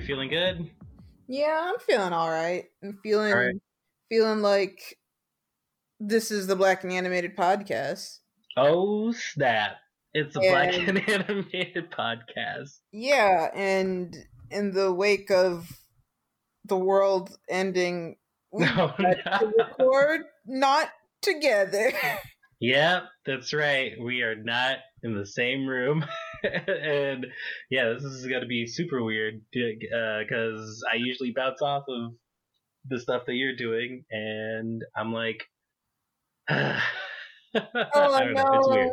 you feeling? Good? Yeah, I'm feeling all right. I'm feeling right. feeling like this is the Black and Animated podcast. Oh, snap. It's a Black And- Animated podcast. Yeah, and in the wake of the world ending, we No, had to record not together. Yep, that's right. We are not in the same room. and yeah, this is going to be super weird because I usually bounce off of the stuff that you're doing, and I'm like, oh don't know. It's weird.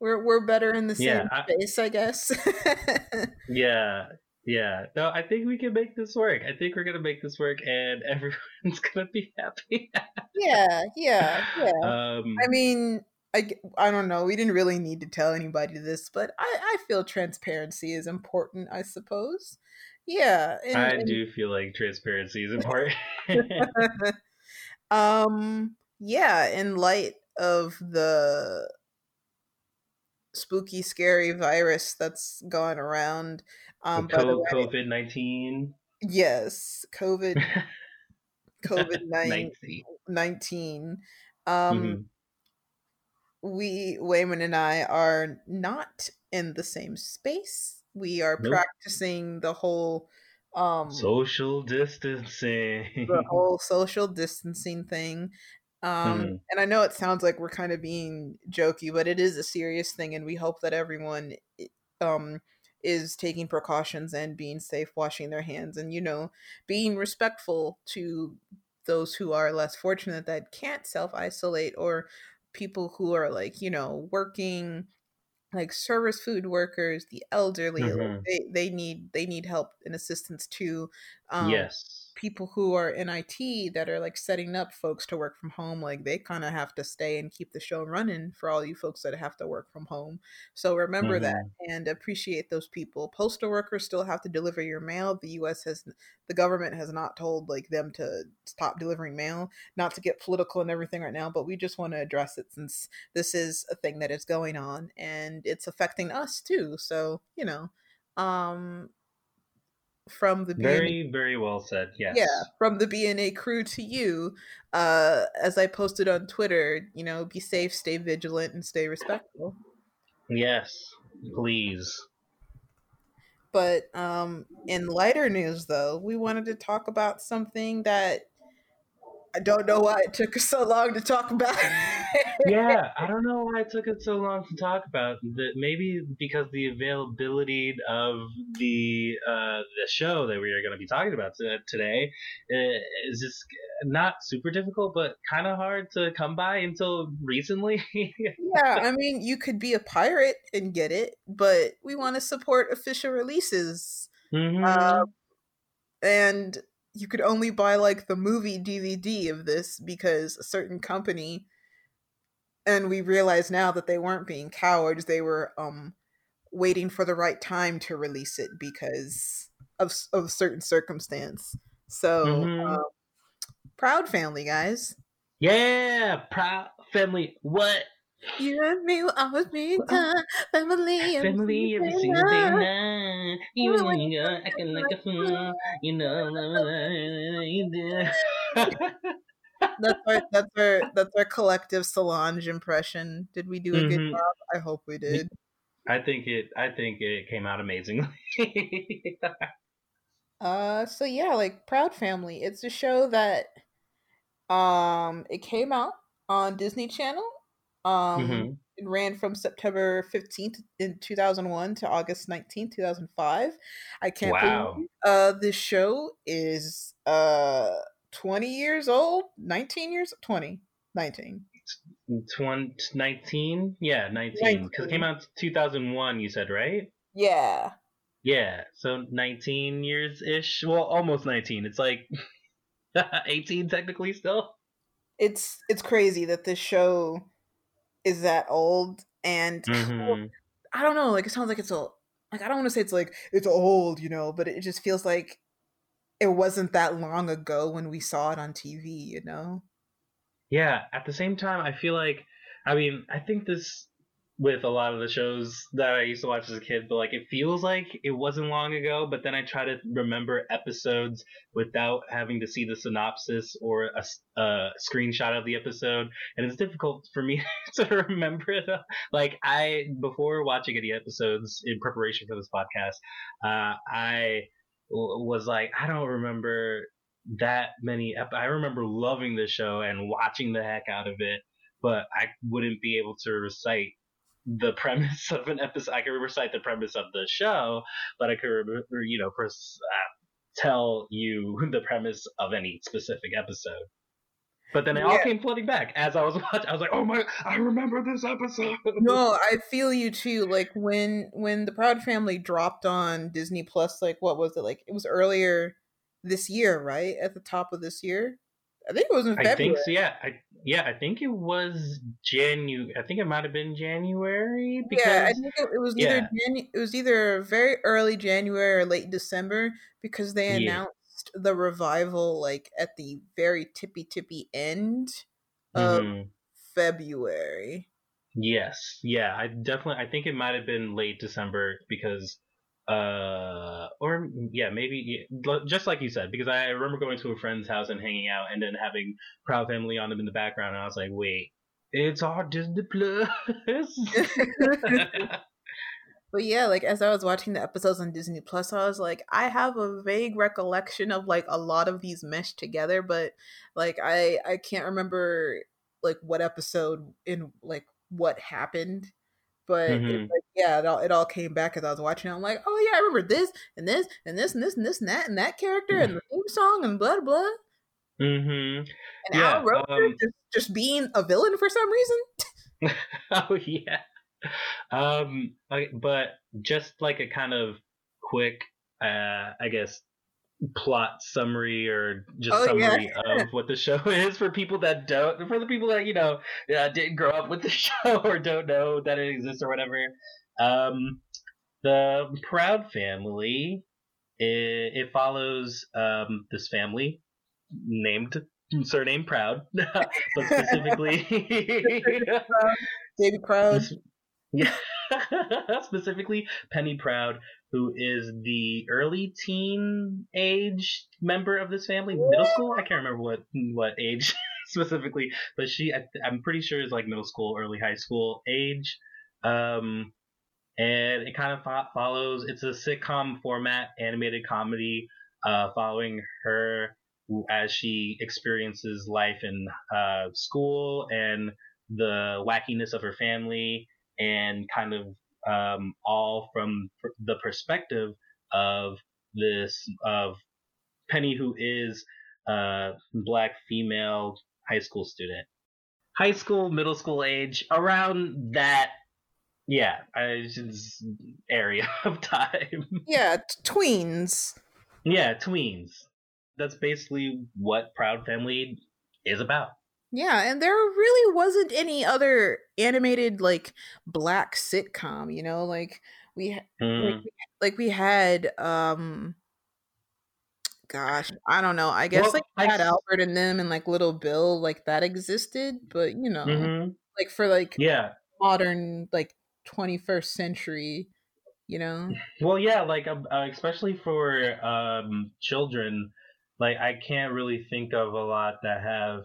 We're we're better in the same Yeah, I- space, I guess. Yeah, yeah. No, I think we can make this work. I think we're gonna make this work, and everyone's gonna be happy. yeah, yeah, yeah. um, I mean, I, I don't know. We didn't really need to tell anybody this, but I, I feel transparency is important, I suppose. Yeah. and- I and- do feel like transparency is important. um, yeah, in light of the spooky, scary virus that's going around. Um, way, COVID nineteen. yes, COVID, COVID Nineteen. nineteen. Um, Mhm. We Wayman and I are not in the same space. We are Nope. practicing the whole um Social distancing. the whole social distancing thing. Um Mhm. and I know it sounds like we're kind of being jokey, but it is a serious thing and we hope that everyone um is taking precautions and being safe, washing their hands and you know, being respectful to those who are less fortunate that can't self-isolate or people who are like, you know, working like service food workers, the elderly, like, Mhm. they they need they need help and assistance too. Um, yes. people who are in IT that are like setting up folks to work from home, like they kind of have to stay and keep the show running for all you folks that have to work from home. So remember that Mm-hmm. and appreciate those people. Postal workers still have to deliver your mail. The US has the government has not told like them to stop delivering mail, not to get political and everything right now, but we just want to address it since this is a thing that is going on and it's affecting us too. So, you know, um from the Very, very well said. Yes. yeah from the bna crew to you uh as i posted on twitter you know be safe stay vigilant and stay respectful Yes. Please. but um in lighter news though we wanted to talk about something that i don't know why it took us so long to talk about yeah, I don't know why it took us so long to talk about that. Maybe because the availability of the uh, the show that we are going to be talking about today uh, is just not super difficult, but kind of hard to come by until recently. yeah i mean you could be a pirate and get it but we want to support official releases Mhm. Uh, and you could only buy like the movie DVD of this because a certain company and we realize now that they weren't being cowards they were um waiting for the right time to release it because of of certain circumstance so Mhm. um, proud family guys yeah, proud family. What you and me will always be time family family every single day night. night? You and you acting like a fool. You know, you do. That's our that's our that's our collective Solange impression. Did we do a good Mhm. job? I hope we did. I think it. I think it came out amazingly. Uh so yeah, like Proud Family. It's a show that um it came out on Disney Channel. Um Mhm. it ran from September 15th in 2001 to August 19th, 2005. I can't Wow. believe uh this show is uh 20 years old, 19 years 20, 19. 20, 19? Yeah, 19. Because it came out 2001, you said, right? Yeah. Yeah, so 19 years ish. Well, almost 19. It's like 18 technically still. It's it's crazy that this show is that old and Mhm. I don't know, like it sounds like it's a like I don't want to say it's like it's old, you know, but it just feels like it wasn't that long ago when we saw it on TV, you know? Yeah, at the same time, I feel like, I mean, I think this with a lot of the shows that I used to watch as a kid, but like it feels like it wasn't long ago. But then I try to remember episodes without having to see the synopsis or a, a screenshot of the episode, and it's difficult for me to remember it. Like I, before watching any episodes in preparation for this podcast, uh, I was like, I don't remember that many. Ep- I remember loving the show and watching the heck out of it, but I wouldn't be able to recite the premise of an episode. I can recite the premise of the show, but I could remember, you know, pers- uh, tell you the premise of any specific episode. But then it all Yeah. came flooding back as I was watching. I was like, "Oh my! I remember this episode." no, I feel you too. Like when when the Proud Family dropped on Disney Plus, like what was it? Like it was earlier this year, right? At the top of this year, I think it was in I February. think so. Yeah, I, yeah. I think it was Janu. I think it might have been January because yeah, I think it, it was either yeah. Janu- it was either very early January or late December because they Yeah. The revival like at the very tippy tippy end of Mhm. February. Yes, yeah, I definitely. I think it might have been late December because, uh, or yeah, maybe yeah, just like you said, because I remember going to a friend's house and hanging out, and then having Proud Family on them in the background, and I was like, wait, it's on Disney Plus. But yeah, like as I was watching the episodes on Disney Plus, I was like, I have a vague recollection of like a lot of these meshed together, but like I I can't remember like what episode in like what happened. But it, Mhm. like yeah, it all it all came back as I was watching. it. I'm like, oh yeah, I remember this and this and this and this and this and that and that character and the theme song and blah blah. blah. hmm And Yeah, Al Roker um, just, just being a villain for some reason. oh yeah. Um, but just like a kind of quick, uh, I guess, plot summary or just Oh, yeah. summary of what the show is for people that don't, for the people that you know uh, didn't grow up with the show or don't know that it exists or whatever. Um, the Proud Family. It, it follows um this family named surname Proud, but specifically David Crowd. Yeah. Specifically, Penny Proud, who is the early teen age member of this family, middle school. I can't remember what what age specifically, but she, I, I'm pretty sure, is like middle school, early high school age. Um, and it kind of fo- follows. It's a sitcom format, animated comedy, uh, following her as she experiences life in uh, school and the wackiness of her family and kind of um, all from pr- the perspective of this of Penny, who is a black female high school student, high school, middle school age, around that, yeah, I area of time. Yeah, t- tweens. yeah, tweens. That's basically what Proud Family is about. Yeah, and there really wasn't any other animated like black sitcom, you know, like we like, Mm. we- like we had um gosh, I don't know. I guess Well, like we I had Albert and them and like Little Bill like that existed, but you know, Mhm. like for like Yeah. modern like 21st century, you know. Well, yeah, like um, uh, especially for um, children, like I can't really think of a lot that have.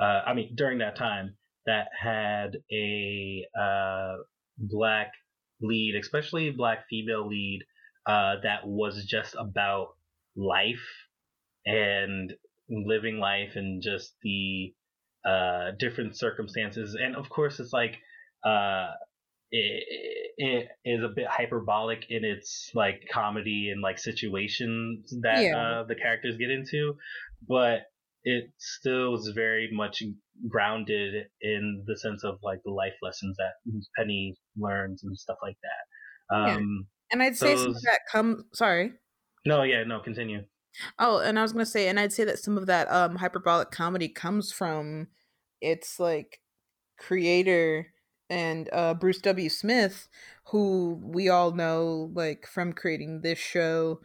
Uh, I mean, during that time, that had a uh, black lead, especially black female lead, uh, that was just about life and living life and just the uh, different circumstances. And of course, it's like uh, it, it is a bit hyperbolic in its like comedy and like situations that Yeah. uh, the characters get into, but it still is very much grounded in the sense of like the life lessons that Penny learns and stuff like that. Yeah. Um, And I'd say some of Those- that come sorry. No, yeah, no, continue. Oh, and I was gonna say, and I'd say that some of that um hyperbolic comedy comes from its like creator and uh Bruce W. Smith, who we all know like from creating this show,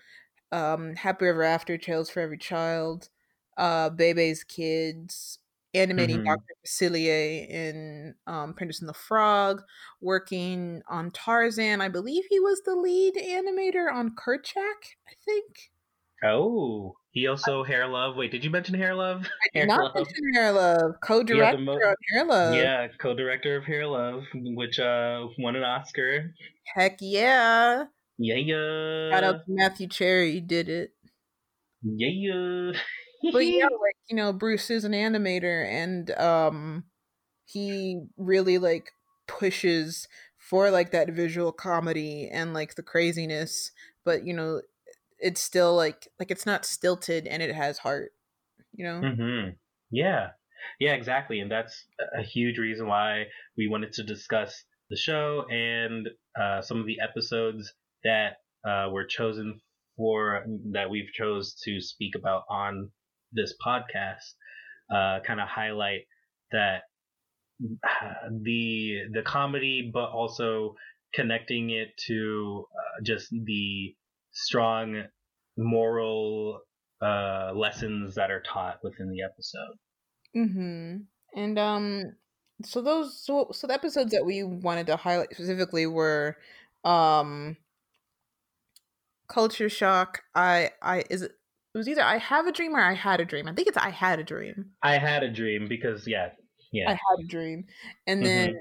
um Happy Ever After, Tales for Every Child, uh Bebe's Kids, animating Mhm. Dr. Facilier in um, Princess and the Frog, working on Tarzan. I believe he was the lead animator on Kerchak, I think. Oh, he also Hair Love. Wait, did you mention Hair Love? I Hair not Love. mention Hair Love, co-director mo- on Hair Love. Yeah, co-director of Hair Love, which uh won an Oscar. Heck yeah. Yeah, yeah. Shout out to Matthew Cherry, he did it. Yeah, yeah. But yeah, like, you know, Bruce is an animator and um he really like pushes for like that visual comedy and like the craziness, but you know, it's still like like it's not stilted and it has heart, you know? hmm Yeah, yeah, exactly, and that's a huge reason why we wanted to discuss the show and uh, some of the episodes that uh, were chosen for that we've chose to speak about on this podcast. Uh, kind of highlight that uh, the the comedy, but also connecting it to uh, just the strong moral uh, lessons that are taught within the episode. Mm-hmm. And um so those so so the episodes that we wanted to highlight specifically were um Culture Shock, I I is it it was either I have a dream or I had a dream. I think it's I had a dream. I had a dream because yeah, yeah. I had a dream. And then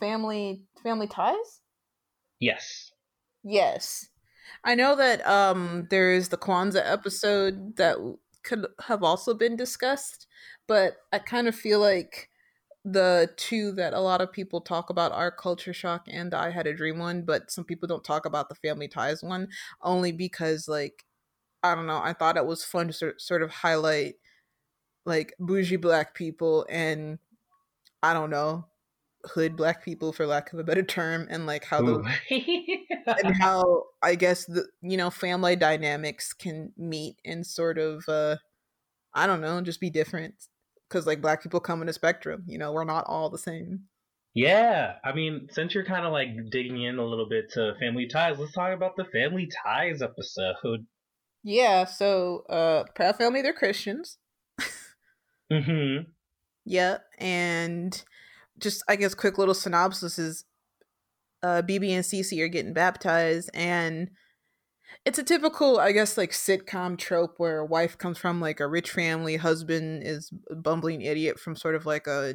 family family ties? yes, Yes. I know that um there is the Kwanzaa episode that could have also been discussed, but I kind of feel like the two that a lot of people talk about are Culture Shock and I Had a Dream one, but some people don't talk about the Family Ties one only because like I don't know, I thought it was fun to sort of highlight like bougie black people and I don't know, hood black people for lack of a better term and like how Ooh. and how I guess the you know family dynamics can meet and sort of uh I don't know just be different because like black people come in a spectrum you know we're not all the same yeah. I mean, since you're kind of like digging in a little bit to family ties, let's talk about the family ties episode. Yeah so uh proud family they're Christians. Hmm yeah and just I guess quick little synopsis is uh BeBe and CeCe are getting baptized and it's a typical i guess like sitcom trope where a wife comes from like a rich family husband is a bumbling idiot from sort of like a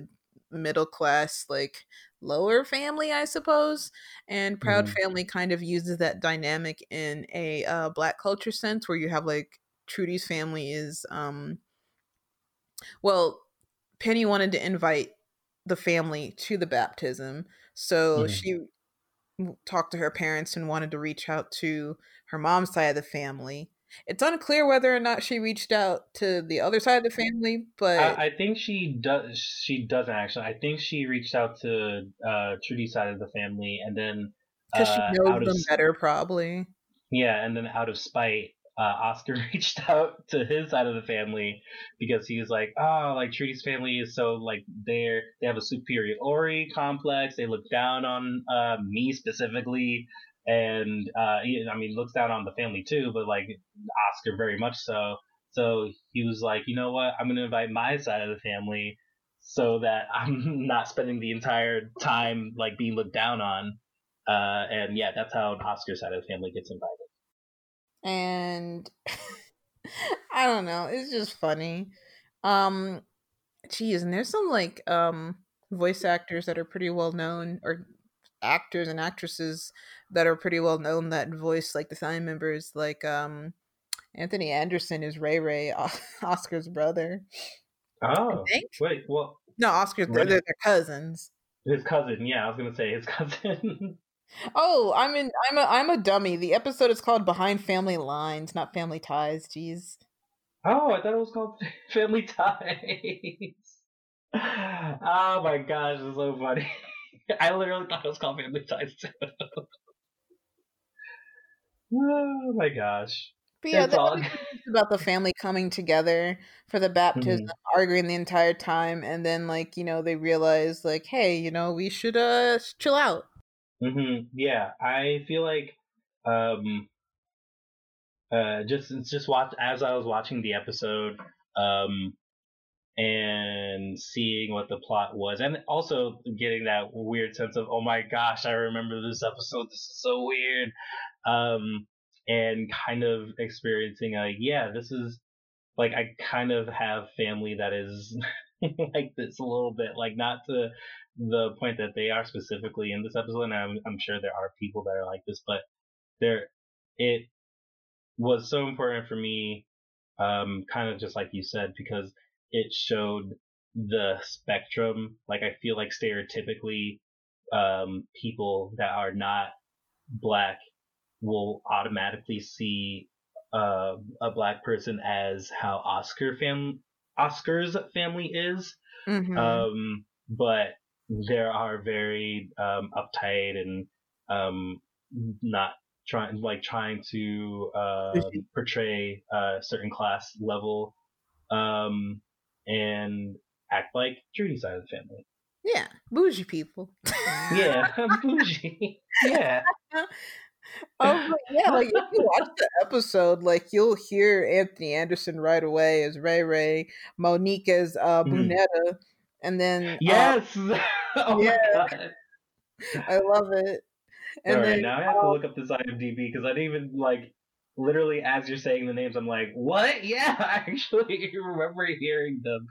middle class like lower family i suppose and proud Mhm. family kind of uses that dynamic in a uh, black culture sense where you have like trudy's family is um well penny wanted to invite the family to the baptism so Mhm. she talked to her parents and wanted to reach out to her mom's side of the family. It's unclear whether or not she reached out to the other side of the family, but I, I think she does. She doesn't actually. I think she reached out to uh, Trudy's side of the family, and then because uh, she knows out of them better, probably. Yeah, and then out of spite, uh, Oscar reached out to his side of the family because he was like, "Oh, like Trudy's family is so like they're they have a superiority complex. They look down on uh, me specifically, and uh, he, I mean, looks down on the family too, but like Oscar very much so. So he was like, you know what? I'm gonna invite my side of the family." So that I'm not spending the entire time like being looked down on, uh, and yeah, that's how Oscar's side of the family gets invited. And I don't know, it's just funny. Um geez, and there's some like um voice actors that are pretty well known or actors and actresses that are pretty well known that voice like the family members like um Anthony Anderson is Ray Ray, Oscar's brother. Oh, wait, well, No, Oscar's they're, they're cousins. his cousin. Yeah, I was gonna say his cousin. Oh, I'm in. I'm a. I'm a dummy. The episode is called "Behind Family Lines," not "Family Ties." Jeez. oh, I thought it was called Family Ties. oh my gosh, it's so funny. I literally thought it was called Family Ties too. oh my gosh. But yeah, It's all- about the family coming together for the baptism, arguing the entire time, and then like you know they realize like, hey, you know we should uh chill out. hmm Yeah, I feel like um uh just it's just watch as I was watching the episode um and seeing what the plot was, and also getting that weird sense of, oh my gosh, I remember this episode. This is so weird. Um, and kind of experiencing a, yeah, this is like I kind of have family that is like this a little bit, like not to the point that they are specifically in this episode, and I'm, I'm sure there are people that are like this, but there, it was so important for me, um, kind of just like you said, because it showed the spectrum. Like I feel like stereotypically, um, people that are not black will automatically see uh, a black person as how Oscar fam Oscar's family is. Mm-hmm. Um, but there are very um, uptight and um, not trying like trying to uh, portray a certain class level um, and act like Trudy's side of the family. Yeah, bougie people. yeah, bougie. Yeah. oh yeah, like if you watch the episode, like you'll hear Anthony Anderson right away as Ray Ray, Mo'Nique as uh, mm-hmm. Mm. and then yes, oh yeah, I love it. And All right, then, now I have to look up this IMDb because I didn't even like literally as you're saying the names, I'm like, what? Yeah, I actually remember hearing them.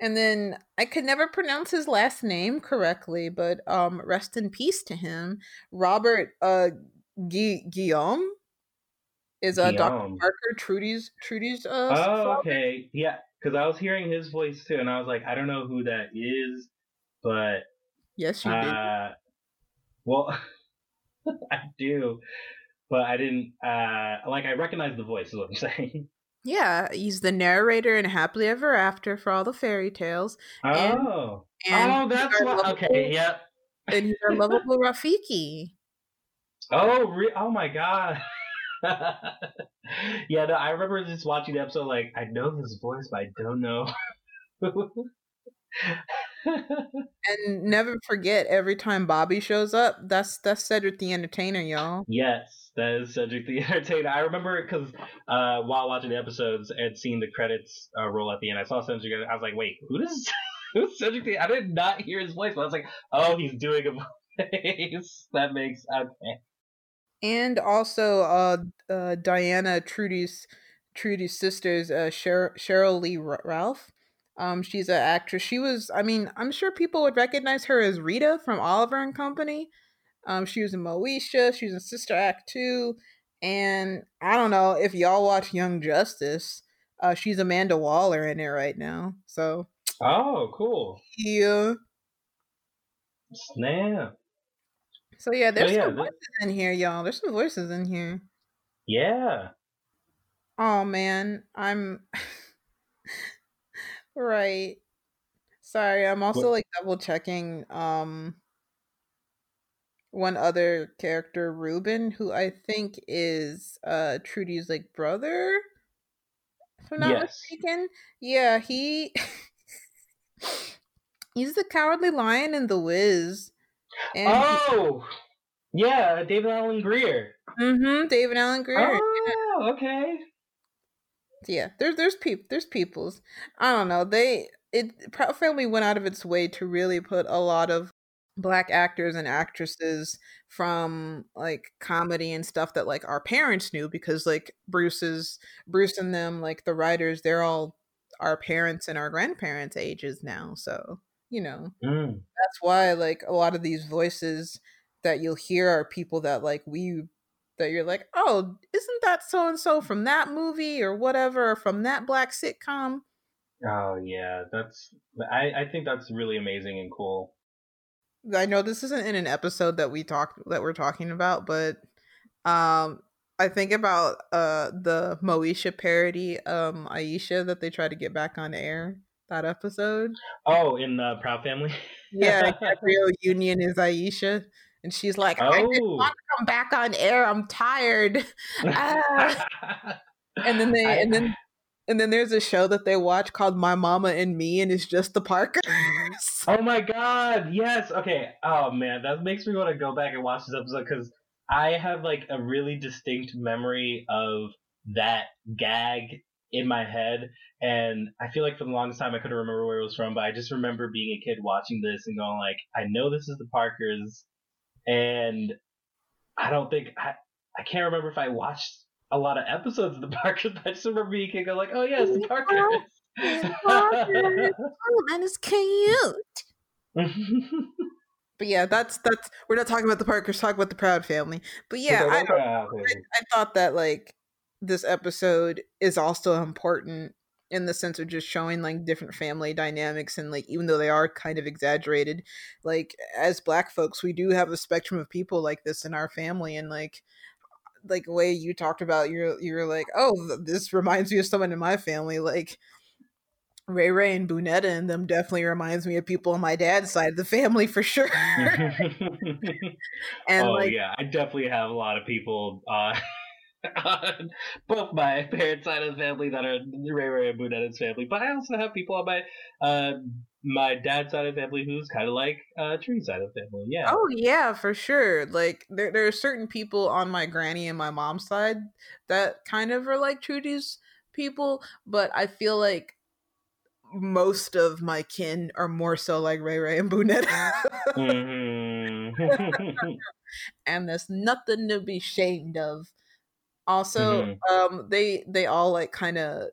And then I could never pronounce his last name correctly, but um, rest in peace to him. Robert uh, Gu- Guillaume is uh, Dr. Parker Trudy's Trudy's. Uh, oh, okay, yeah, because I was hearing his voice too, and I was like, I don't know who that is, but yes, you uh, did. Well, I do, but I didn't. Uh, like, I recognize the voice. Is what I'm saying. Yeah, he's the narrator in Happily Ever After for all the fairy tales. Oh, and, and oh, that's what. Lovable, okay, yep. And he's our lovable Rafiki. Oh, re- oh my god. yeah, no, I remember just watching the episode. Like, I know his voice, but I don't know. and never forget, every time Bobby shows up, that's that's Cedric the Entertainer, y'all. Yes, that is Cedric the Entertainer. I remember it because uh, while watching the episodes and seeing the credits uh, roll at the end, I saw Cedric. I was like, wait, who does who's Cedric the? I did not hear his voice, but I was like, oh, he's doing a voice. that makes okay. And also, uh, uh, Diana Trudy's Trudy's sisters, uh, Cheryl, Cheryl Lee Ralph. Um, she's an actress. She was, I mean, I'm sure people would recognize her as Rita from Oliver and Company. Um, she was in Moesha. She was in Sister Act 2. And I don't know if y'all watch Young Justice. Uh, she's Amanda Waller in it right now. So. Oh, cool. Yeah. Snap. So yeah, there's yeah, some voices in here, y'all. There's some voices in here. Yeah. Oh man, I'm right. Sorry, I'm also what? like double checking um one other character, Ruben, who I think is uh Trudy's like brother. If I'm not yes. mistaken. Yeah, he he's the cowardly lion in the Wiz. And oh, yeah, David Alan Grier. Mm-hmm. David Alan Grier. Oh, yeah. okay. Yeah, there's there's people there's peoples. I don't know. They it Proud Family went out of its way to really put a lot of black actors and actresses from like comedy and stuff that like our parents knew because like Bruce's Bruce and them like the writers they're all our parents and our grandparents ages now so you know mm. that's why like a lot of these voices that you'll hear are people that like we that you're like oh isn't that so and so from that movie or whatever or from that black sitcom oh yeah that's i i think that's really amazing and cool i know this isn't in an episode that we talked that we're talking about but um I think about uh the Moesha parody um Aisha that they tried to get back on air that episode. Oh, in the Proud Family. yeah, Gabrielle Union is Aisha, and she's like, oh. "I oh. want to come back on air. I'm tired." ah. and then they, I, and then, and then there's a show that they watch called My Mama and Me, and it's just the Parkers. oh my god! Yes. Okay. Oh man, that makes me want to go back and watch this episode because I have like a really distinct memory of that gag in my head, and I feel like for the longest time I couldn't remember where it was from, but I just remember being a kid watching this and going like, I know this is the Parkers, and I don't think I I can't remember if I watched a lot of episodes of the Parkers. But I just remember being like, oh yeah, it's the Parkers. oh, that is cute. but yeah, that's that's we're not talking about the Parkers, talk about the Proud Family. But yeah, I, I, I thought that like this episode is also important in the sense of just showing like different family dynamics and like even though they are kind of exaggerated like as black folks we do have a spectrum of people like this in our family and like like way you talked about you're you're like oh this reminds me of someone in my family like Ray Ray and Bunetta and them definitely reminds me of people on my dad's side of the family for sure. and oh like, yeah, I definitely have a lot of people uh, on both my parents' side of the family that are Ray Ray and Bunetta's family, but I also have people on my uh, my dad's side of the family who's kind of like uh, Trudy's side of the family. Yeah. Oh yeah, for sure. Like there there are certain people on my granny and my mom's side that kind of are like Trudy's people, but I feel like most of my kin are more so like Ray Ray and Bunetta. mm-hmm. and there's nothing to be ashamed of. Also, mm-hmm. um, they they all like kind of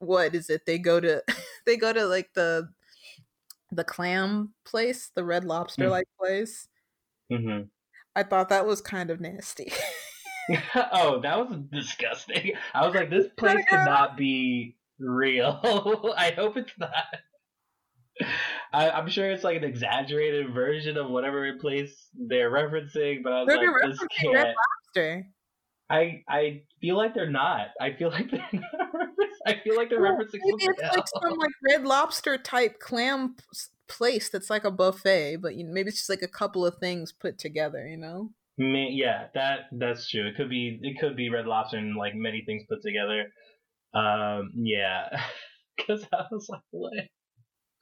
what is it? They go to they go to like the the clam place, the red lobster like mm-hmm. place. Mm-hmm. I thought that was kind of nasty. oh, that was disgusting. I was like, this place cannot be real. I hope it's not. I, am sure it's like an exaggerated version of whatever place they're referencing, but I was they're like, this can't. Red Lobster. I I feel like they're not. I feel like they're not. I feel like they're well, referencing maybe it's else. like some like Red Lobster type clam place that's like a buffet, but you know, maybe it's just like a couple of things put together. You know. Yeah, that that's true. It could be it could be Red Lobster and like many things put together. Um, yeah, because I was like, what?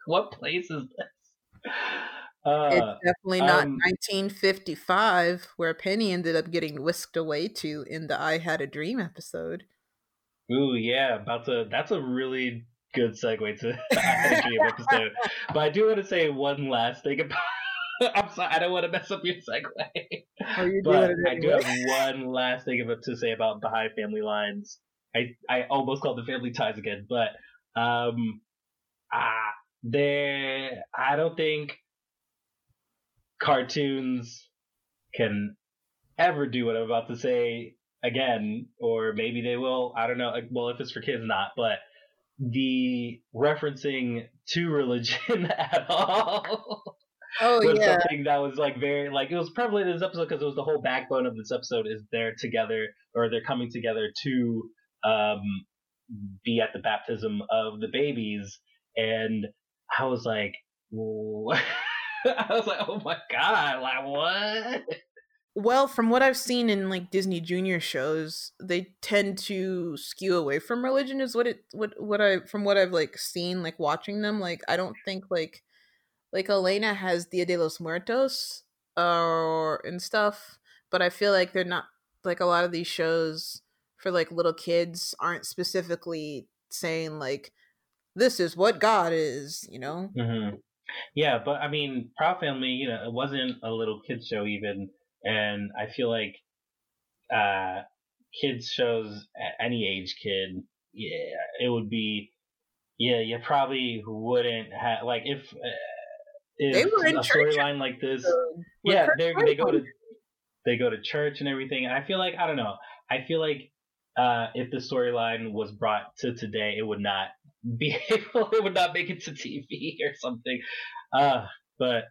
What place is this? Uh, it's definitely not um, 1955, where Penny ended up getting whisked away to in the "I Had a Dream" episode. Ooh, yeah, about to. That's a really good segue to the "I Had a Dream" episode. But I do want to say one last thing about. I'm sorry, I don't want to mess up your segue. Oh, but anyway. I do have one last thing to say about Behind Family Lines. I I almost called the family ties again, but um, ah, there. I don't think cartoons can ever do what I'm about to say again, or maybe they will. I don't know. Well, if it's for kids, not. But the referencing to religion at all. Oh was yeah, something that was like very like it was prevalent in this episode because it was the whole backbone of this episode is they're together or they're coming together to um, be at the baptism of the babies, and I was like, I was like, oh my god, like what? Well, from what I've seen in like Disney Junior shows, they tend to skew away from religion. Is what it what what I from what I've like seen like watching them. Like I don't think like like Elena has Dia de los Muertos or and stuff, but I feel like they're not like a lot of these shows for like little kids aren't specifically saying like this is what God is, you know. Mm-hmm. Yeah, but I mean, Proud Family, you know, it wasn't a little kids show even, and I feel like uh kids shows at any age kid, yeah, it would be, yeah, you probably wouldn't have like if. Uh, if they were in a storyline like this, yeah, they they go to they go to church and everything. And I feel like I don't know. I feel like uh, if the storyline was brought to today, it would not be able, it would not make it to TV or something. Uh, but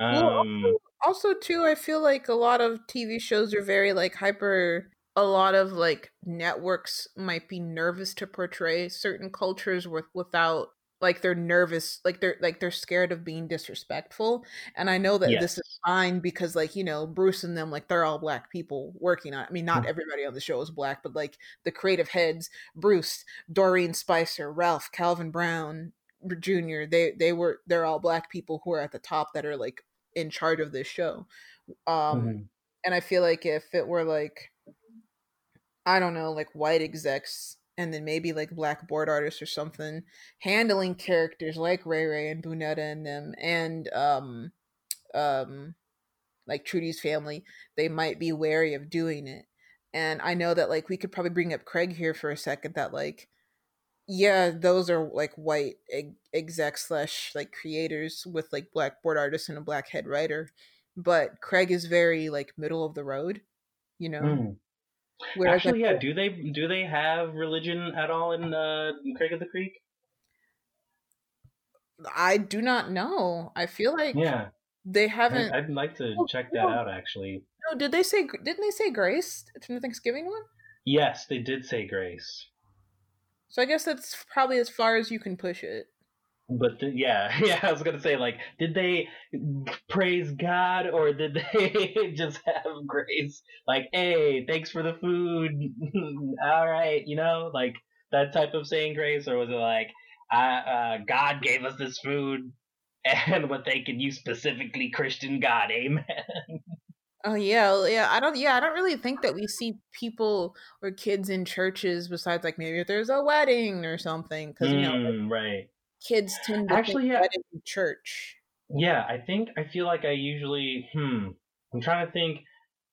um, well, also, also too, I feel like a lot of TV shows are very like hyper. A lot of like networks might be nervous to portray certain cultures with without like they're nervous like they're like they're scared of being disrespectful and i know that yes. this is fine because like you know bruce and them like they're all black people working on i mean not mm. everybody on the show is black but like the creative heads bruce doreen spicer ralph calvin brown jr they they were they're all black people who are at the top that are like in charge of this show um mm-hmm. and i feel like if it were like i don't know like white execs and then maybe like black board artists or something handling characters like Ray Ray and Bunetta and them and um um like Trudy's family, they might be wary of doing it. And I know that like we could probably bring up Craig here for a second that like yeah, those are like white ex- exec slash like creators with like black board artists and a black head writer, but Craig is very like middle of the road, you know. Mm. Whereas, Actually, yeah. Do they do they have religion at all in uh, Craig of the Creek? I do not know. I feel like Yeah, they haven't. I'd like to Oh, check that no. out. Actually, No, did they say? Didn't they say Grace from the Thanksgiving one? yes, they did say grace, So I guess that's probably as far as you can push it. But the, yeah, yeah. I was gonna say like, did they praise God or did they just have grace? Like, hey, thanks for the food. all right, you know, like that type of saying grace, or was it like, uh, uh, God gave us this food. And what they can you specifically, Christian God, amen. Oh yeah, yeah. I don't. Yeah, I don't really think that we see people or kids in churches besides like maybe if there's a wedding or something because you know like, Mm, right. Kids tend to Actually, yeah. church. Yeah, I think I feel like I usually hmm. I'm trying to think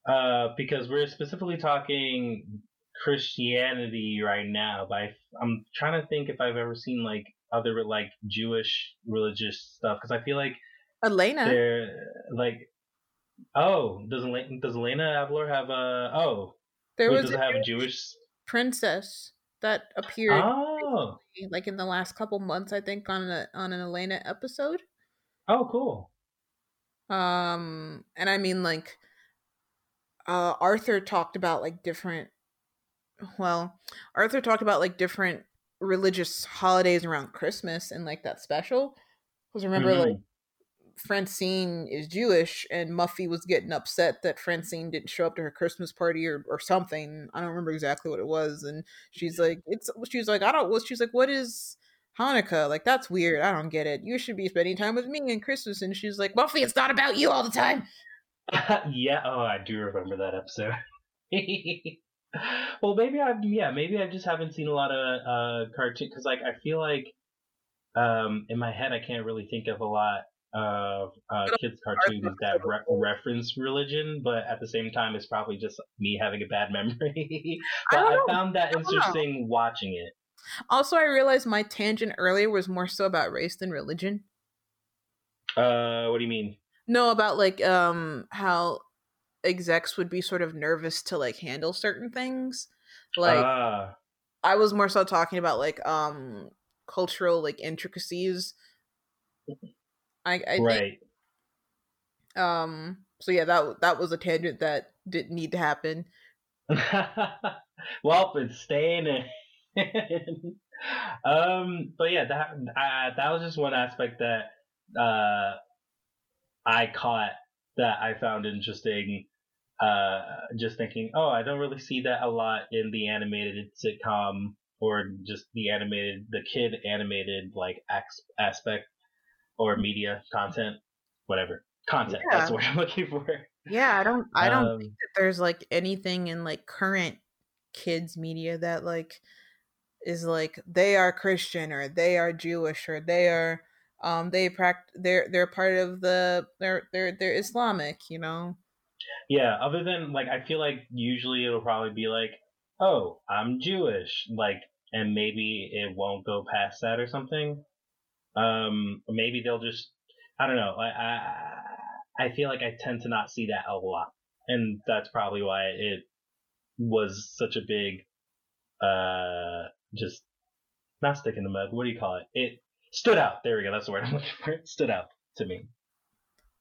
uh because we're specifically talking Christianity right now, but I, I'm trying to think if I've ever seen like other like Jewish religious stuff because I feel like Elena, they're like oh does Elena, does Elena Avalor have a oh there was does a it have a Jewish Jewish princess that appeared oh like in the last couple months, I think, on a on an Elena episode. oh cool Um, and I mean like, uh, Arthur talked about like different. Well, Arthur talked about like different religious holidays around Christmas and like that special. Because remember, like Mhm. Francine is Jewish, and Muffy was getting upset that Francine didn't show up to her Christmas party or, or something. I don't remember exactly what it was. And she's like, "It's." She's like, "I don't." Well, she's like, "What is Hanukkah? Like that's weird. I don't get it. You should be spending time with me and Christmas." And she's like, "Muffy, it's not about you all the time." yeah, oh, I do remember that episode. well, maybe I, yeah, maybe I just haven't seen a lot of uh cartoon because, like, I feel like, um, in my head, I can't really think of a lot of uh kids cartoons that re- reference religion, but at the same time, it's probably just me having a bad memory. But don't I, found that know. interesting watching it. Also, I realized my tangent earlier was more so about race than religion. Uh, what do you mean? No, about like um how execs would be sort of nervous to like handle certain things. Like Ah, I was more so talking about like um cultural like intricacies. I I think right. um so yeah that that was a tangent that didn't need to happen. well, it's staying in. um, but yeah, that uh, that was just one aspect that uh, I caught that I found interesting. Uh, just thinking, oh, I don't really see that a lot in the animated sitcom or just the animated, the kid animated like aspect or media content, whatever content. That's what I'm looking for. Yeah, I don't I don't Um, think that there's like anything in like current kids media that like is like they are Christian or they are Jewish or they are um they pract they're they're part of the they're they're they're Islamic, you know. Yeah, other than like I feel like usually it'll probably be like, "Oh, I'm Jewish." Like and maybe it won't go past that or something. Um maybe they'll just I don't know. I I I feel like I tend to not see that a lot. And that's probably why it was such a big uh just not stick in the mud. What do you call it? It stood out. There we go. That's the word I'm looking for. It stood out to me.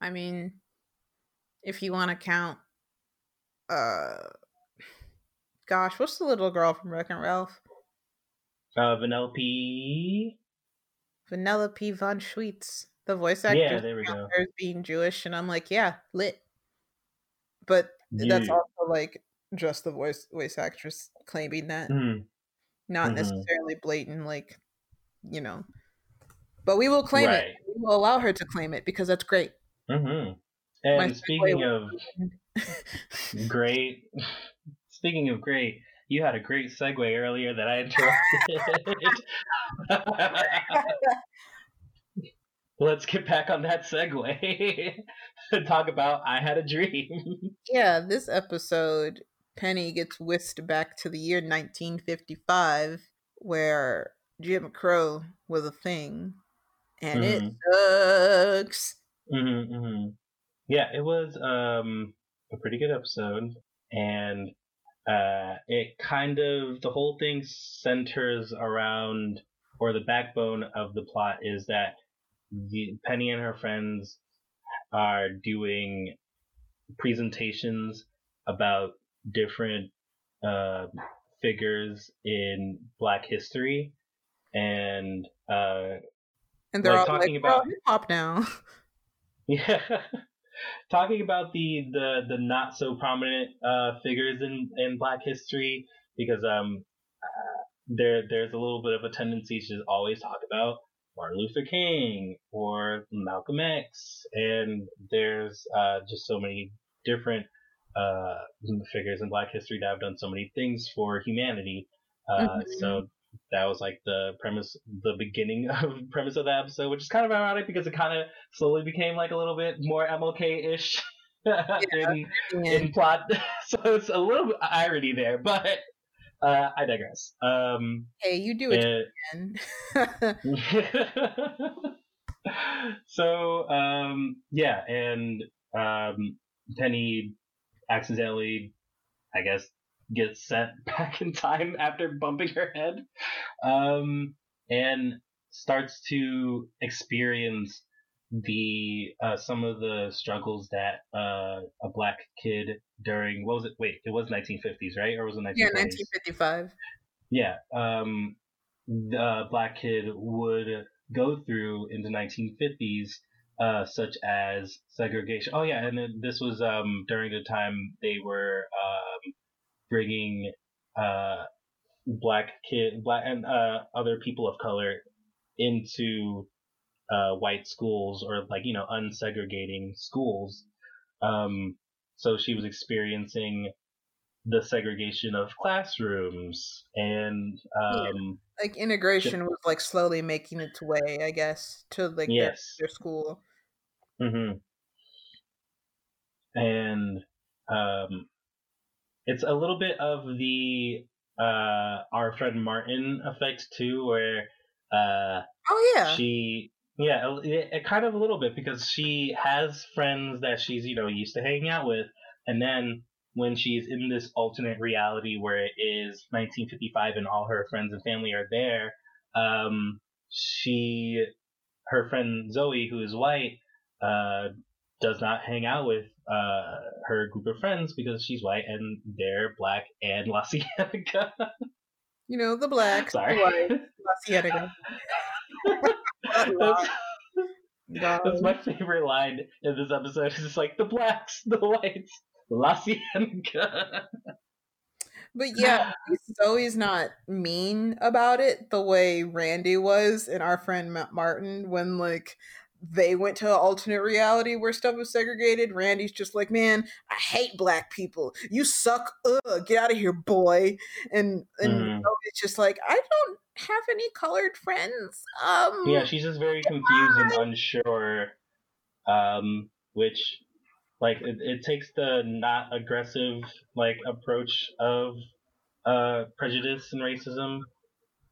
I mean, if you want to count uh gosh, what's the little girl from Wreck-It Ralph? Uh Vanellope Vanellope Von Schweetz, the voice Yeah, there we go. Her being Jewish, and I'm like, yeah, lit. But that's also like just the voice voice actress claiming that, Mhm. not Mhm. necessarily blatant, like you know. But we will claim Right. it. We will allow her to claim it because that's great. Mm-hmm. And segue speaking of great, speaking of great, you had a great segue earlier that I interrupted. Let's get back on that segue and talk about I Had a Dream. Yeah, this episode, Penny gets whisked back to the year 1955, where Jim Crow was a thing, and mm-hmm. it sucks. Mm-hmm, mm-hmm. Yeah, it was um, a pretty good episode, and uh, it kind of the whole thing centers around, or the backbone of the plot is that the Penny and her friends are doing presentations about different uh, figures in Black history, and uh, and they're like, all talking like, about hip hop now. Yeah, talking about the the the not so prominent uh, figures in in Black history because um uh, there there's a little bit of a tendency to just always talk about Martin Luther King or Malcolm X, and there's uh, just so many different uh, figures in Black history that have done so many things for humanity. Uh, mm-hmm. So that was like the premise, the beginning of premise of the episode, which is kind of ironic because it kind of slowly became like a little bit more MLK ish yeah. in, in plot. so it's a little irony there, but uh, I digress. Um, hey, you do it again. so um, yeah, and um, Penny accidentally, I guess, gets sent back in time after bumping her head, um, and starts to experience the uh, some of the struggles that uh, a black kid during what was it? Wait, it was 1950s, right? Or was it 1950s? Yeah, 1955. Yeah, um, the black kid would go through in the 1950s, uh, such as segregation. Oh yeah, and this was um, during the time they were um, bringing uh, black kid, black and uh, other people of color into uh, white schools or like you know unsegregating schools. Um, so she was experiencing the segregation of classrooms and um, yeah. like integration was like slowly making its way, I guess, to like yes. their, their school. Mm-hmm. And um, it's a little bit of the uh, our friend Martin effect too, where uh, oh yeah, she yeah, it, it kind of a little bit because she has friends that she's you know used to hanging out with, and then when she's in this alternate reality where it is 1955 and all her friends and family are there, um, she her friend Zoe, who is white, uh, does not hang out with uh, her group of friends because she's white and they're black and La Cienega. You know, the black, Sorry. the white, La Cienega. that's, that's my favorite line in this episode. It's like the blacks, the whites, La Cienega. But yeah, Zoe's not mean about it the way Randy was and our friend Martin when like they went to an alternate reality where stuff was segregated. Randy's just like, man, I hate black people. You suck. Ugh, get out of here, boy. And and mm. it's just like, I don't have any colored friends. Um, yeah, she's just very confused and unsure. Um, which, like, it, it takes the not aggressive like approach of uh prejudice and racism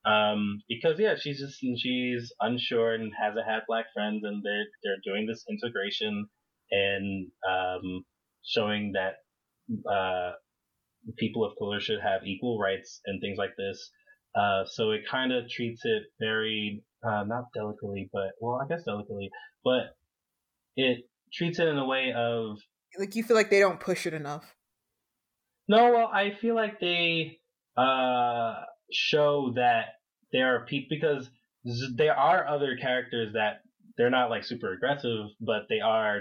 um, because yeah, she's just she's unsure and hasn't had black friends, and they're they're doing this integration and um, showing that uh, people of color should have equal rights and things like this. Uh, so it kind of treats it very uh, not delicately, but well, I guess delicately, but it treats it in a way of like you feel like they don't push it enough. No, well, I feel like they uh, show that there are people because there are other characters that they're not like super aggressive, but they are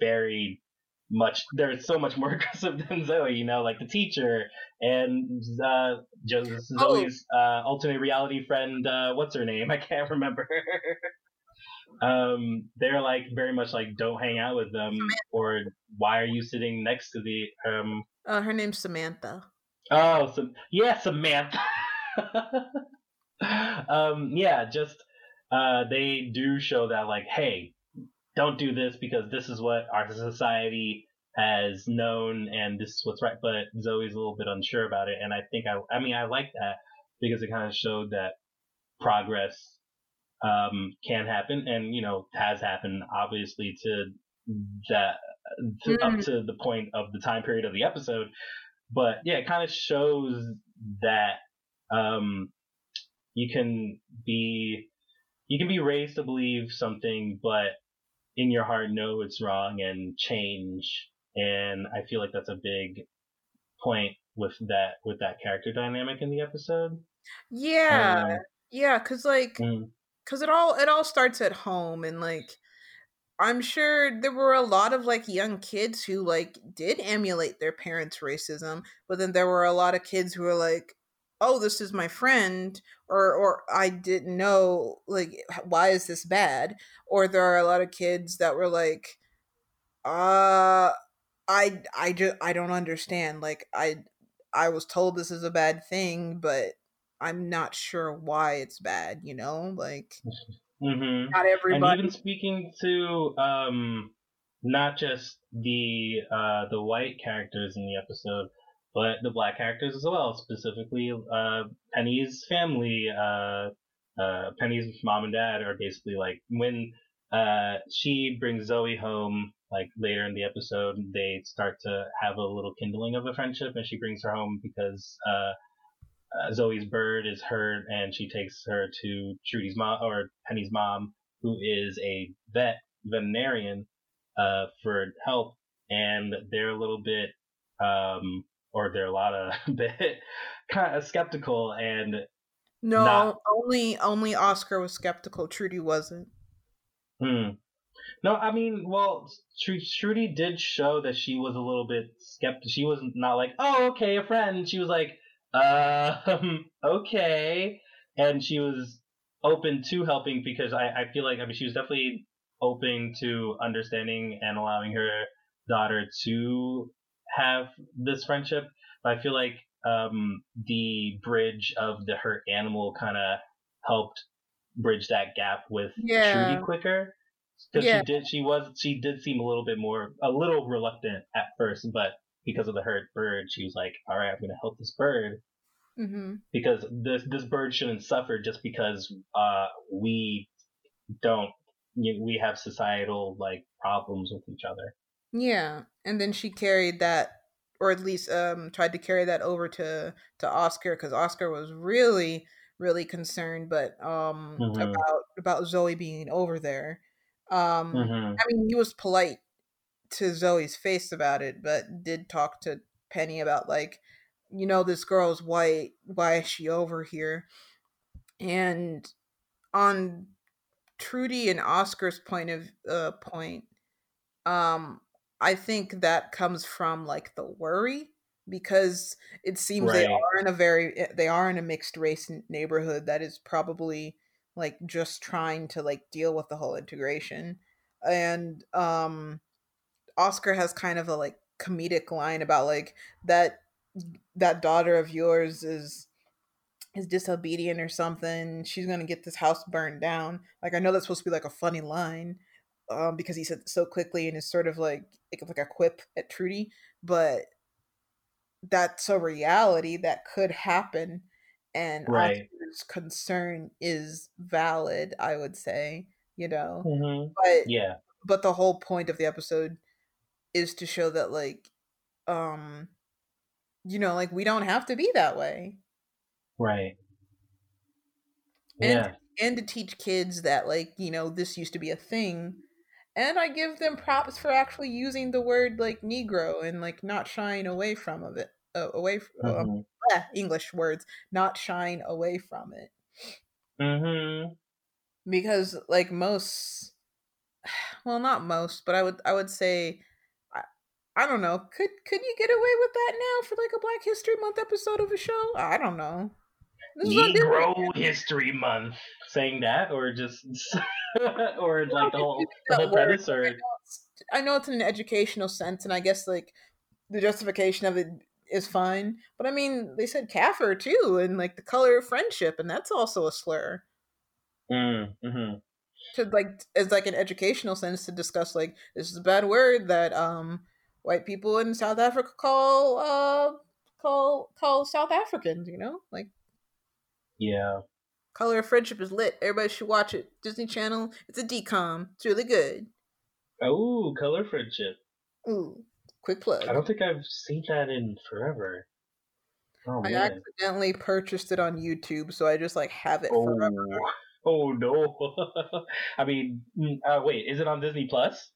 very much they're so much more aggressive than Zoe, you know, like the teacher and uh Zoe's oh. uh alternate reality friend, uh what's her name? I can't remember. um they're like very much like don't hang out with them or why are you sitting next to the um uh her name's Samantha. Oh, so yeah, Samantha. um, yeah, just uh, they do show that like, hey, don't do this because this is what our society has known and this is what's right. But Zoe's a little bit unsure about it, and I think I, I mean, I like that because it kind of showed that progress um, can happen, and you know, has happened obviously to that to, mm. up to the point of the time period of the episode. But yeah, it kind of shows that um, you can be you can be raised to believe something, but in your heart know it's wrong and change. And I feel like that's a big point with that with that character dynamic in the episode. Yeah, um, yeah, because like, because mm. it all it all starts at home, and like, I'm sure there were a lot of like young kids who like did emulate their parents' racism, but then there were a lot of kids who were like, "Oh, this is my friend," or "or I didn't know like why is this bad?" Or there are a lot of kids that were like, "Uh, I I just I don't understand. Like I I was told this is a bad thing, but I'm not sure why it's bad. You know, like." Mm-hmm. Not everybody. And even speaking to um, not just the uh, the white characters in the episode, but the black characters as well. Specifically, uh, Penny's family, uh, uh, Penny's mom and dad are basically like when uh, she brings Zoe home. Like later in the episode, they start to have a little kindling of a friendship, and she brings her home because uh, uh, Zoe's bird is hurt, and she takes her to Trudy's mom or Penny's mom, who is a vet veterinarian, uh, for help. And they're a little bit, um, or they're a lot of bit kind of skeptical and. No, not... only only Oscar was skeptical. Trudy wasn't. Hmm. No, I mean, well, Trudy did show that she was a little bit skeptical. She was not like, "Oh, okay, a friend." She was like, um, okay. And she was open to helping because I, I feel like, I mean, she was definitely open to understanding and allowing her daughter to have this friendship. But I feel like um, the bridge of the hurt animal kind of helped bridge that gap with yeah. Trudy quicker. Because yeah. she did, she was, she did seem a little bit more, a little reluctant at first, but because of the hurt bird, she was like, "All right, I'm going to help this bird." Mm-hmm. Because this this bird shouldn't suffer just because uh, we don't you know, we have societal like problems with each other. Yeah, and then she carried that, or at least um, tried to carry that over to to Oscar because Oscar was really really concerned, but um, mm-hmm. about about Zoe being over there. Um, mm-hmm. I mean, he was polite to Zoe's face about it, but did talk to Penny about like, you know, this girl's white. Why is she over here? And on Trudy and Oscar's point of uh, point, um, I think that comes from like the worry because it seems right. they are in a very eh, they are in a mixed race neighborhood that is probably like just trying to like deal with the whole integration and um Oscar has kind of a like comedic line about like that that daughter of yours is is disobedient or something. She's gonna get this house burned down. Like I know that's supposed to be like a funny line, um, because he said so quickly and is sort of like like a quip at Trudy, but that's a reality that could happen, and right. Oscar's concern is valid. I would say, you know, mm-hmm. but yeah, but the whole point of the episode is to show that like um you know like we don't have to be that way right and yeah. and to teach kids that like you know this used to be a thing and i give them props for actually using the word like negro and like not shying away from of it uh, away from um, mm-hmm. uh, english words not shying away from it mm-hmm. because like most well not most but i would i would say I don't know. Could could you get away with that now for like a Black History Month episode of a show? I don't know. Negro History Month, saying that, or just, or like the whole, the whole premise, or I know, I know it's in an educational sense, and I guess like the justification of it is fine. But I mean, they said kaffir too, and like the color of friendship, and that's also a slur. Mm, hmm To like as like an educational sense to discuss like this is a bad word that um white people in South Africa call uh call call South Africans, you know? Like Yeah. Color of Friendship is lit. Everybody should watch it. Disney Channel. It's a DCOM. It's really good. Oh, color friendship. Ooh, quick plug. I don't think I've seen that in forever. Oh I man. accidentally purchased it on YouTube, so I just like have it Oh, forever. oh no. I mean, mm, uh, wait, is it on Disney Plus?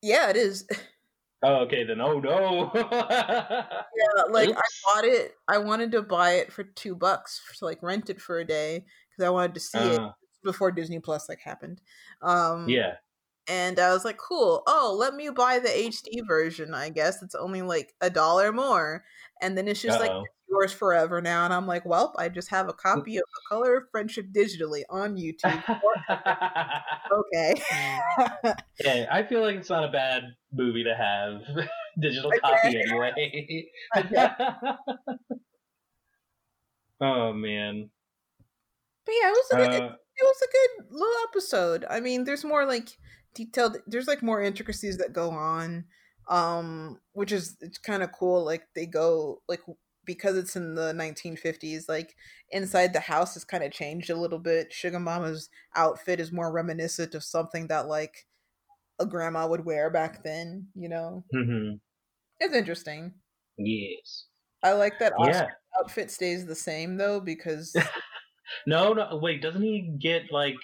Yeah, it is. Oh, okay, then oh no. Yeah, like I bought it. I wanted to buy it for two bucks to like rent it for a day because I wanted to see it Uh, before Disney Plus like happened. Um, yeah. And I was like, cool. Oh, let me buy the HD version. I guess it's only like a dollar more, and then it's just like Uh-oh. it's yours forever now. And I'm like, well, I just have a copy of The Color of Friendship digitally on YouTube. okay. yeah, I feel like it's not a bad movie to have digital Okay. copy anyway. Okay. oh man. But yeah, it was a good, Uh, it was a good little episode. I mean, there's more like detailed. There's like more intricacies that go on, um, which is it's kind of cool. Like they go like because it's in the 1950s. Like inside the house has kind of changed a little bit. Sugar Mama's outfit is more reminiscent of something that like a grandma would wear back then. You know, mhm. it's interesting. Yes. I like that Oscar Yeah. outfit stays the same though because No, no. Wait, doesn't he get like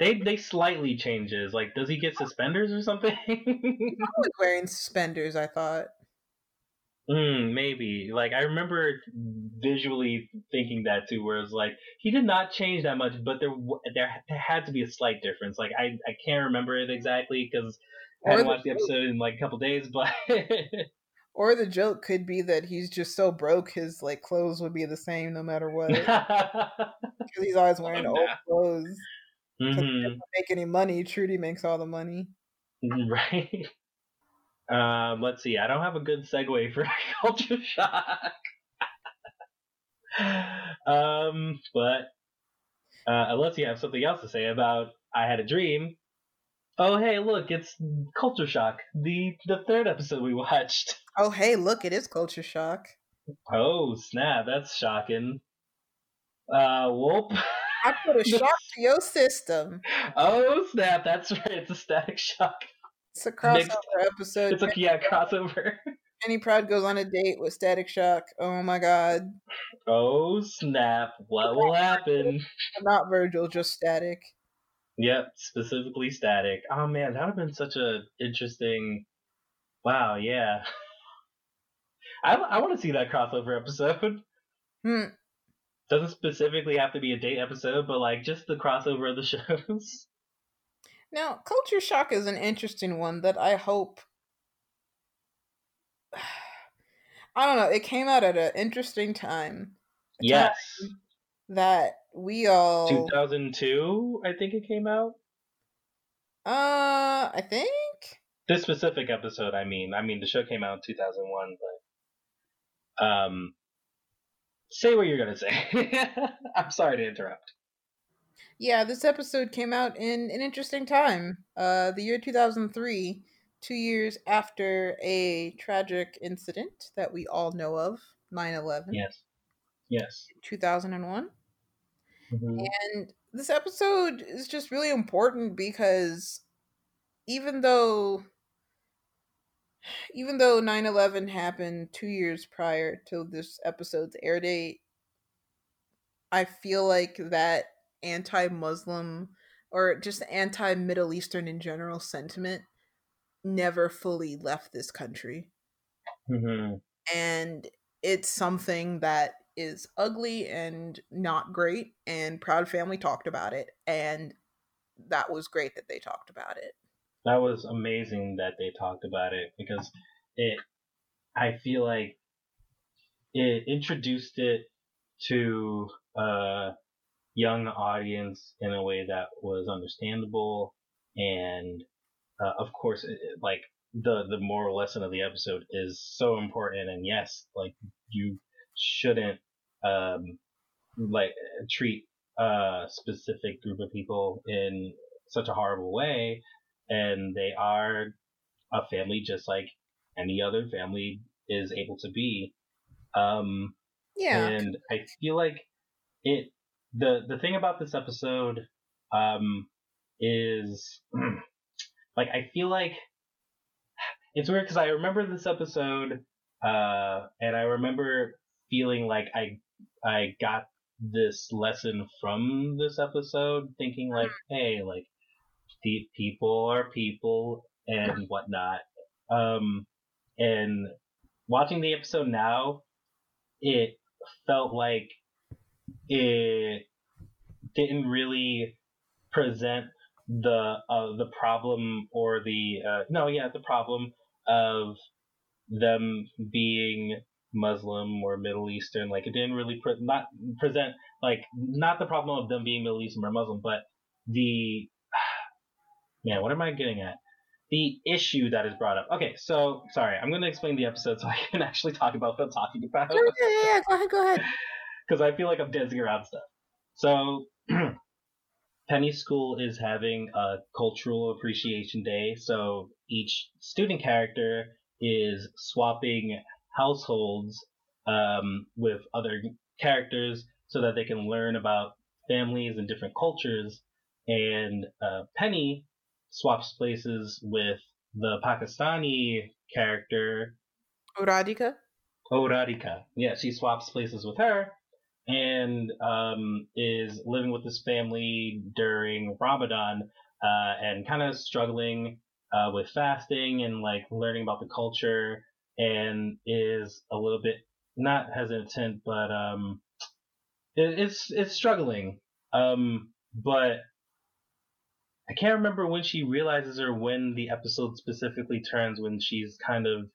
they they slightly changes? Like, does he get suspenders or something? he was wearing suspenders. I thought. Hmm, maybe. Like I remember visually thinking that too, where it's like he did not change that much, but there there there had to be a slight difference. Like I I can't remember it exactly because I haven't watched the episode in like a couple days, but Or the joke could be that he's just so broke his like clothes would be the same no matter what. Because he's always wearing Oh, old clothes. Mhm, make any money. Trudy makes all the money. right. Um, let's see. I don't have a good segue for culture shock. um, but uh, unless you have something else to say about I had a dream. Oh, hey, look, it's Culture Shock, the the third episode we watched. Oh hey, look, it is culture shock. Oh, snap, that's shocking. Uh, whoop. I put a shock to your system. oh, snap, that's right, it's a static shock. It's a crossover Next- episode. It's a yeah crossover. Penny Proud goes on a date with Static Shock. Oh my god. Oh, snap, what will happen? Not Virgil, just Static. Yep, specifically static. Oh man, that would have been such a interesting. Wow, yeah. I, I want to see that crossover episode. Hmm. Doesn't specifically have to be a date episode, but like just the crossover of the shows. Now, Culture Shock is an interesting one that I hope. I don't know. It came out at an interesting time. A Yes, time that we all. 2002, I think it came out. Uh, I think. This specific episode, I mean, I mean the show came out in 2001, but um, say what you're gonna say. I'm sorry to interrupt. Yeah, this episode came out in an interesting time. Uh, the year 2003, two years after a tragic incident that we all know of 9 11, Yes, yes. 2001. Mhm. And this episode is just really important because even though even though 9/11 happened 2 years prior to this episode's air date, I feel like that anti-Muslim or just anti-Middle Eastern in general sentiment never fully left this country Mhm. and it's something that is ugly and not great and proud family talked about it and that was great that they talked about it that was amazing that they talked about it because it i feel like it introduced it to a young audience in a way that was understandable and uh, of course it, like the the moral lesson of the episode is so important and yes like you shouldn't um like treat a specific group of people in such a horrible way and they are a family just like any other family is able to be um Yeah. and i feel like it the the thing about this episode um is like i feel like it's weird because i remember this episode uh and i remember feeling like i i got this lesson from this episode thinking like hey like people are people and whatnot. Um and watching the episode now it felt like it didn't really present the uh, the problem or the uh, no yeah the problem of them being Muslim or Middle Eastern. Like it didn't really pre- not present like not the problem of them being Middle Eastern or Muslim but the man what am I getting at the issue that is brought up okay so sorry I'm going to explain the episode so I can actually talk about what I'm talking about yeah, yeah, yeah. Go ahead. Go ahead. because I feel like I'm dancing around stuff. So, Penny School is having a cultural appreciation day. So each student character is swapping households um, with other characters so that they can learn about families and different cultures. And uh, Penny swaps places with the Pakistani character Radhika. Oh, Radhika. Yeah, she swaps places with her and um, is living with this family during Ramadan uh, and kind of struggling uh, with fasting and like learning about the culture and is a little bit not hesitant but um, it, it's it's struggling um, but I can't remember when she realizes or when the episode specifically turns when she's kind of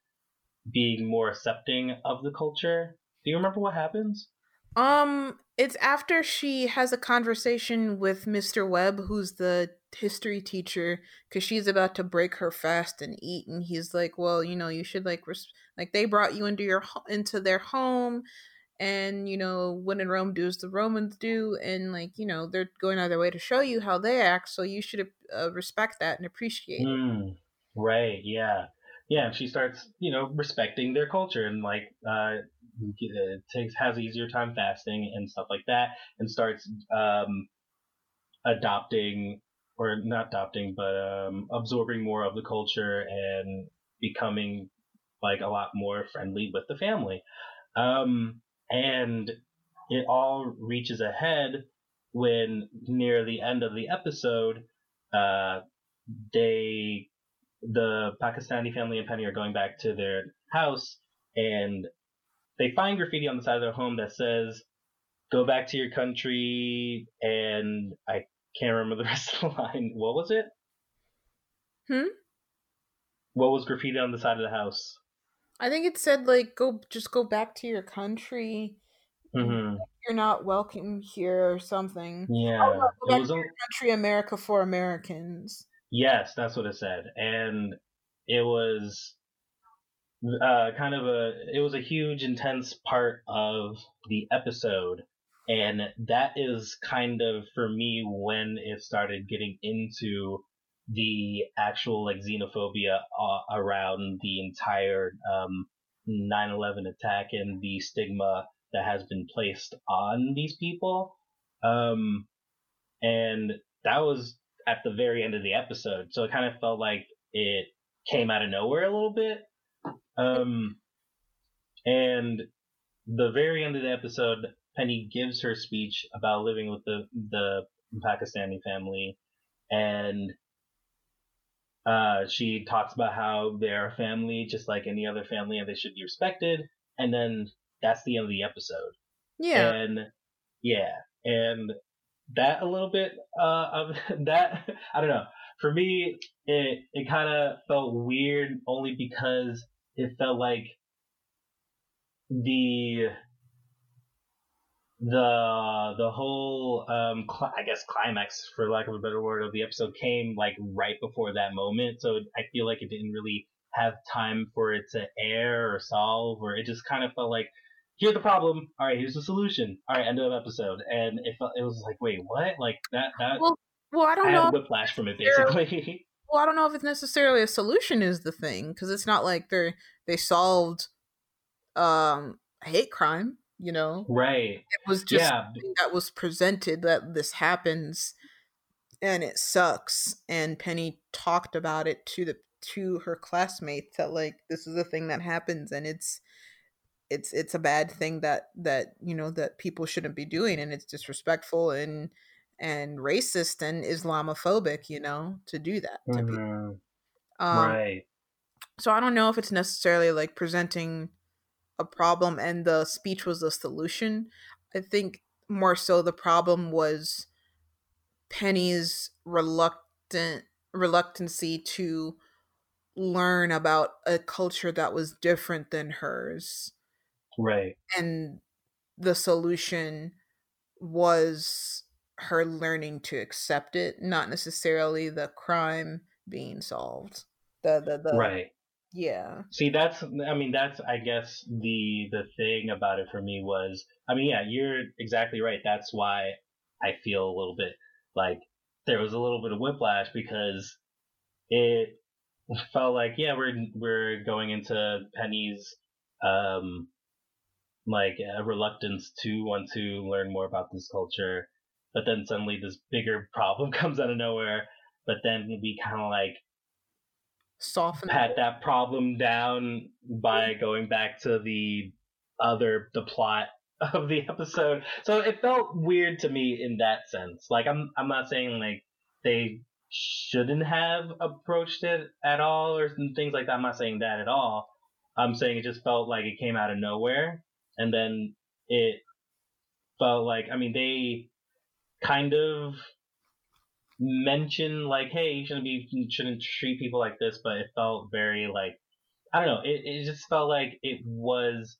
being more accepting of the culture. Do you remember what happens? Um, it's after she has a conversation with Mr. Webb, who's the history teacher, because she's about to break her fast and eat, and he's like, "Well, you know, you should like, res- like they brought you into your ho- into their home, and you know, when in Rome, do as the Romans do, and like, you know, they're going out of their way to show you how they act, so you should uh, respect that and appreciate it." Mm, right. Yeah. Yeah. And she starts, you know, respecting their culture and like uh, g- takes has easier time fasting and stuff like that, and starts um, adopting or not adopting, but um, absorbing more of the culture and becoming like a lot more friendly with the family. Um, and it all reaches a head when near the end of the episode, uh, they, the Pakistani family and Penny are going back to their house and they find graffiti on the side of their home that says, go back to your country and I can't remember the rest of the line. What was it? Hmm? What was graffiti on the side of the house? I think it said like, "Go, just go back to your country. hmm You're not welcome here," or something. Yeah, Oh, no, it was. A, Country America for Americans. yes, that's what it said, and it was uh, kind of a. It was a huge, intense part of the episode, and that is kind of for me when it started getting into the actual like xenophobia uh, around the entire um, 9/11 attack and the stigma that has been placed on these people. Um, and that was at the very end of the episode, so it kind of felt like it came out of nowhere a little bit. Um, and the very end of the episode, Penny gives her speech about living with the the Pakistani family, and uh, she talks about how they're a family just like any other family, and they should be respected. And then that's the end of the episode. Yeah. And yeah, and that a little bit uh, of that I don't know. For me, it it kind of felt weird only because it felt like the the the whole um cl- I guess climax for lack of a better word of the episode came like right before that moment so I feel like it didn't really have time for it to air or solve, or it just kind of felt like here's the problem. All right, here's the solution. All right, end of episode. And it felt, it was like, wait, what? Like that that. Well, well, I don't I know. whiplash from it basically. Well, I don't know if it's necessarily a solution is the thing because it's not like they're they solved um hate crime. You know, right. it was just Yeah. that was presented that this happens and it sucks. And Penny talked about it to the to her classmates that like this is a thing that happens and it's it's it's a bad thing that that you know that people shouldn't be doing and it's disrespectful and and racist and islamophobic you know to do that to people Mhm. um, right. so I don't know if it's necessarily like presenting a problem and the speech was the solution. I think more so the problem was Penny's reluctant reluctancy to learn about a culture that was different than hers Right. and the solution was her learning to accept it not necessarily the crime being solved the the, the Right. Yeah. See, that's I mean that's I guess the the thing about it for me was I mean yeah, you're exactly right. That's why I feel a little bit like there was a little bit of whiplash because it felt like yeah, we're we're going into Penny's um like a reluctance to want to learn more about this culture, but then suddenly this bigger problem comes out of nowhere, but then we kind of like soften pat that problem down by going back to the other the plot of the episode. So it felt weird to me in that sense. Like I'm I'm not saying like they shouldn't have approached it at all or things like that. I'm not saying that at all. I'm saying it just felt like it came out of nowhere and then it felt like I mean they kind of mention like hey you shouldn't be you shouldn't treat people like this but it felt very like i don't know it, it just felt like it was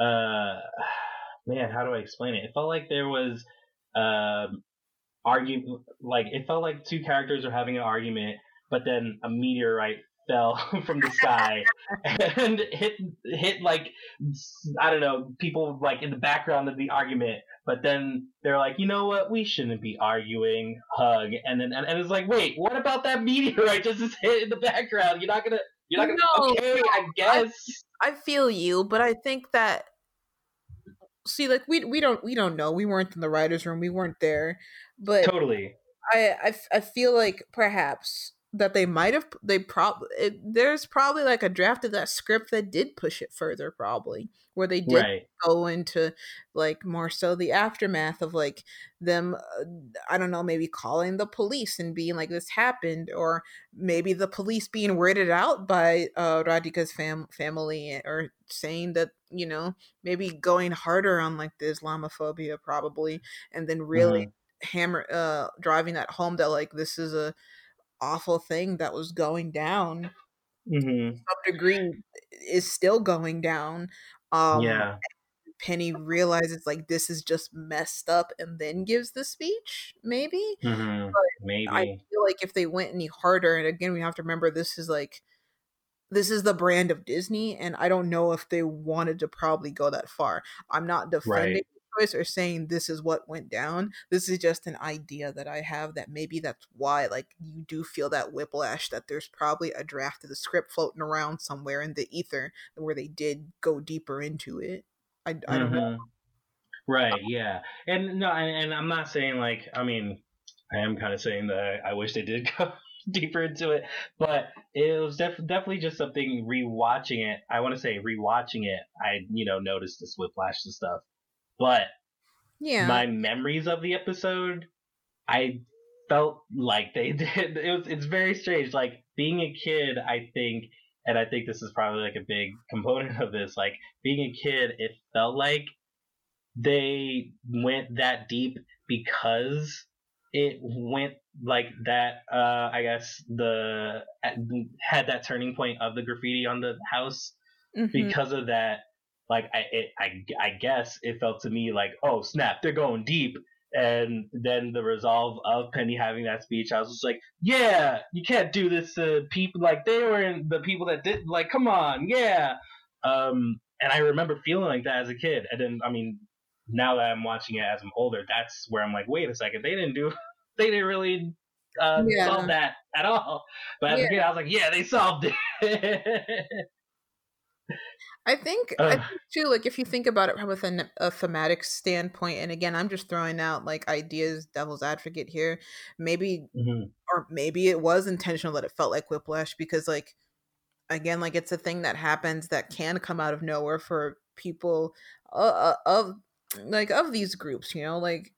uh man how do i explain it? It felt like there was um argument like it felt like two characters were having an argument but then a meteorite fell from the sky and hit hit like i don't know people like in the background of the argument but then they're like, you know what? We shouldn't be arguing. Hug, and then and, and it's like, wait, what about that meteorite just hit in the background? You're not gonna, you're not gonna. No, okay, no, I guess. I feel you, but I think that see, like we we don't we don't know. We weren't in the writers' room. We weren't there, but totally. I, I, I feel like perhaps that they might have they probably there's probably like a draft of that script that did push it further, probably where they did Right. go into like more so the aftermath of like them uh, i don't know maybe calling the police and being like this happened or maybe the police being weirded out by uh radhika's fam- family or saying that you know maybe going harder on like the islamophobia probably and then really hammer uh driving that home that like this is a awful thing that was going down Mm-hmm. some degree is still going down um yeah. Penny realizes like this is just messed up and then gives the speech, maybe. Mm-hmm. Maybe. I feel like if they went any harder, and again, we have to remember this is like this is the brand of Disney, and I don't know if they wanted to probably go that far. I'm not defending Right. Choice or saying this is what went down. This is just an idea that I have that maybe that's why like you do feel that whiplash that there's probably a draft of the script floating around somewhere in the ether where they did go deeper into it. I, I don't know. Mhm. Right. Yeah. And no, and, and I'm not saying like I mean, I am kind of saying that I, I wish they did go deeper into it, but it was def- definitely just something rewatching it. I want to say rewatching it. I you know noticed this whiplash and stuff, but Yeah. my memories of the episode, I felt like they did. It was it's very strange. Like being a kid, I think, and I think this is probably like a big component of this. Like being a kid, it felt like they went that deep because it went like that. Uh, I guess the had that turning point of the graffiti on the house Mhm. because of that like I, it, I i guess it felt to me like oh snap they're going deep and then the resolve of Penny having that speech, I was just like, yeah, you can't do this to people like they were in the people that did like, come on, yeah. Um, and I remember feeling like that as a kid, and then I mean, now that I'm watching it as I'm older, that's where I'm like, wait a second, they didn't do, they didn't really uh, yeah. solve that at all. But as yeah. a kid, I was like, yeah, they solved it. I think, uh, I think too, like if you think about it from a, a thematic standpoint, and again, I'm just throwing out like ideas, devil's advocate here. Maybe, mm-hmm. or maybe it was intentional that it felt like whiplash because, like, again, like it's a thing that happens that can come out of nowhere for people uh, uh of like of these groups. You know, like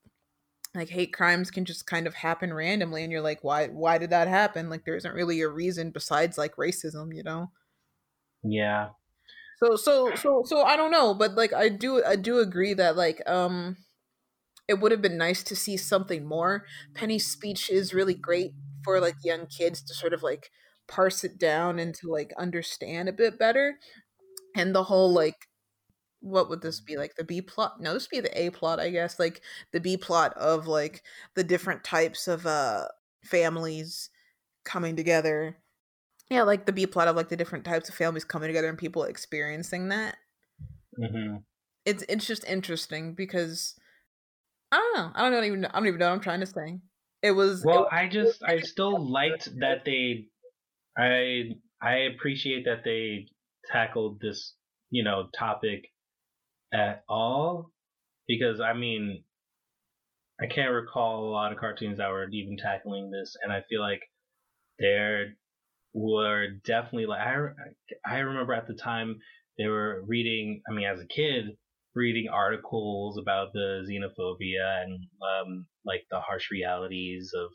like hate crimes can just kind of happen randomly, and you're like, why? Why did that happen? Like, there isn't really a reason besides like racism. You know? Yeah, so so so so I don't know, but like I do I do agree that like um it would have been nice to see something more. Penny's speech is really great for like young kids to sort of like parse it down and to like understand a bit better. And the whole like what would this be like the B plot? No, this be the A plot, I guess. Like the B plot of like the different types of uh families coming together yeah, like the B plot of like the different types of families coming together and people experiencing that. Mm-hmm. It's it's just interesting because I don't know. I don't even. I don't even know what I'm trying to say. It was. Well, it was, I just I still liked that they. I I appreciate that they tackled this you know topic at all because I mean I can't recall a lot of cartoons that were even tackling this, and I feel like they're were definitely like I I remember at the time they were reading. I mean, as a kid, reading articles about the xenophobia and um, like the harsh realities of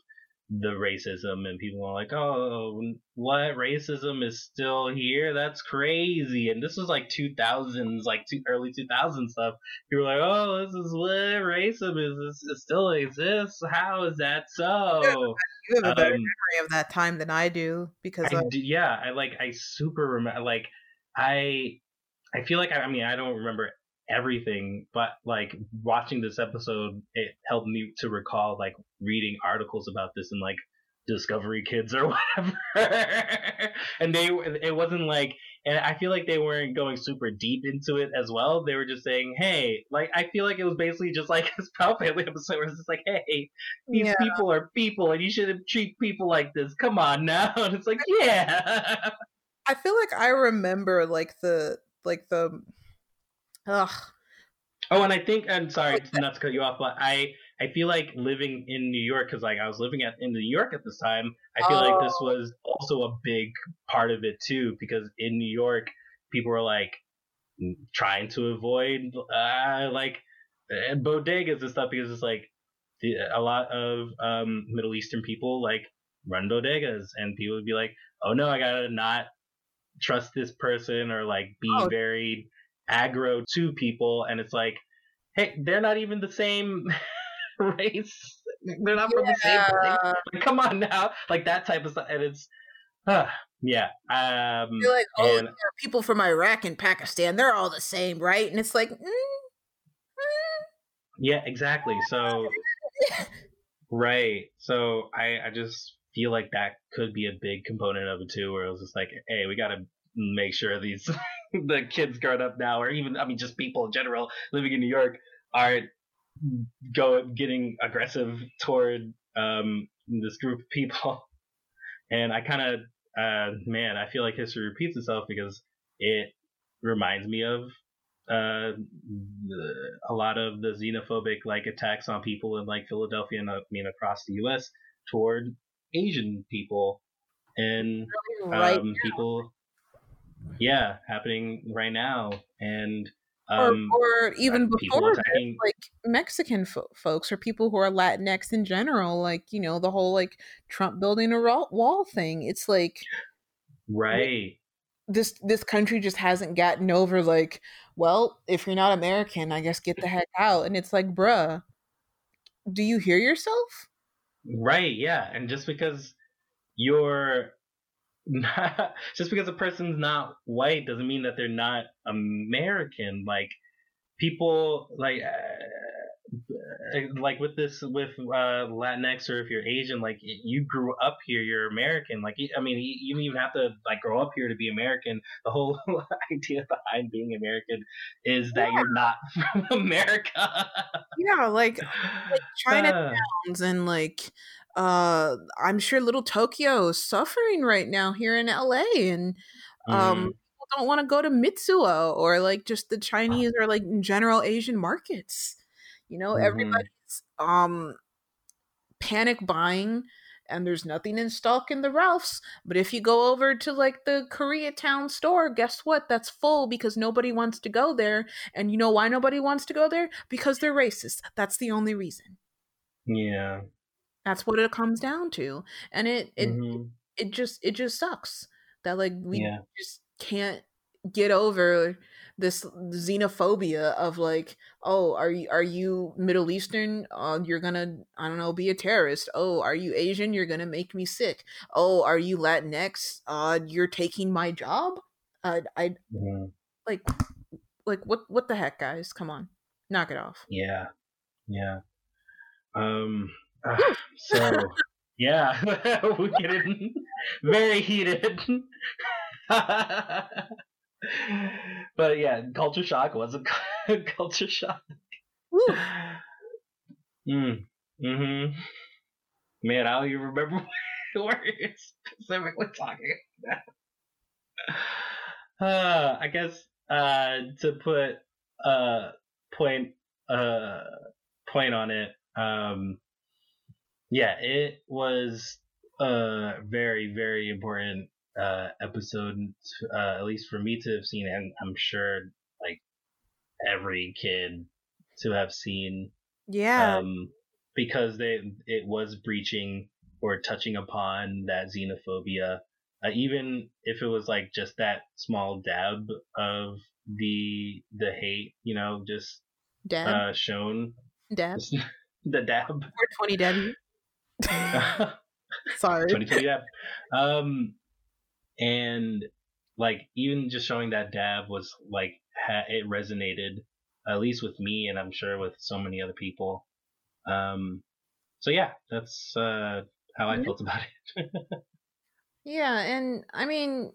the racism and people were like oh what? Racism is still here? That's crazy. And this was like 2000s like two, early 2000s stuff. People were like oh this is what racism is. This, it still exists. How is that so? You have a better um, memory of that time than I do because I do, yeah, I like I super remember like I I feel like I, I mean I don't remember everything, but like watching this episode, it helped me to recall like reading articles about this and like Discovery Kids or whatever, and they it wasn't like and I feel like they weren't going super deep into it as well. They were just saying, "Hey," like I feel like it was basically just like this Proud Family episode where it's just like, "Hey, these yeah. people are people, and you shouldn't treat people like this. Come on now." And it's like, yeah. I feel like I remember like the like the, ugh. Oh, and I think I'm sorry not to cut you off, but I I feel like living in New York because like I was living at in New York at this time. I feel oh. like this oh. was also a big part of it too because in New York people were like trying to avoid uh, like uh, bodegas and stuff because it's like the, a lot of um, Middle Eastern people like run bodegas and people would be like, oh no, I gotta not trust this person or like be oh. very aggro to people and it's like hey they're not even the same race. They're not from the same place. Like, come on now, like that type of stuff, and it's, uh, yeah. Um, You're like, oh, and, people from Iraq and Pakistan, they're all the same, right? And it's like, mm, mm. yeah, exactly. So, right. So I, I just feel like that could be a big component of it too, where it was just like, hey, we got to make sure these the kids growing up now, or even I mean, just people in general living in New York, are go getting aggressive toward um, this group of people, and I kind of uh, man, I feel like history repeats itself because it reminds me of uh, the, a lot of the xenophobic like attacks on people in like Philadelphia and I mean across the U.S. toward Asian people and um, people. Yeah, happening right now, and um, or, or even before this, like Mexican fo- folks or people who are Latinx in general, like you know the whole like Trump building a wall thing. It's like right. This this country just hasn't gotten over like, well, if you're not American, I guess get the heck out. And it's like, bruh, do you hear yourself? Right. Yeah. And just because you're not, just because a person's not white doesn't mean that they're not American. Like people, like uh, like with this with uh, Latinx or if you're Asian, like you grew up here, you're American. Like I mean, you don't even have to like grow up here to be American. The whole idea behind being American is that yeah. you're not from America. yeah, like like Chinatowns uh, and like uh I'm sure little Tokyo is suffering right now here in LA and um mm don't want to go to Mitsuwa or like just the Chinese or like in general Asian markets. You know, mm-hmm. everybody's um panic buying and there's nothing in stock in the Ralphs. But if you go over to like the Koreatown store, guess what? That's full because nobody wants to go there. And you know why nobody wants to go there? Because they're racist. That's the only reason. Yeah. That's what it comes down to. And it it mm-hmm. it just it just sucks that like we yeah. just can't get over this xenophobia of like oh are you are you middle eastern? Uh, you're gonna i don't know be a terrorist. Oh are you asian? You're gonna make me sick. Oh are you latinx? Uh you're taking my job? Uh, i mm-hmm. like like what what the heck guys? Come on knock it off. Yeah. Yeah. Um uh, so yeah we get it very heated but yeah, culture shock was a culture shock. Mm. Mm-hmm. Man, I don't even remember what you're specifically talking about. Uh, I guess uh, to put a point uh, point on it, um, yeah, it was a very very important uh, episode, uh, at least for me to have seen, and I'm sure like every kid to have seen. Yeah. Um, because they it was breaching or touching upon that xenophobia. Uh, even if it was like just that small dab of the the hate, you know, just dab uh, shown. Dab. the dab. 420 W. Sorry. 2020 dab. Um, and like even just showing that dab was like ha- it resonated at least with me and i'm sure with so many other people um so yeah that's uh how i felt about it yeah and i mean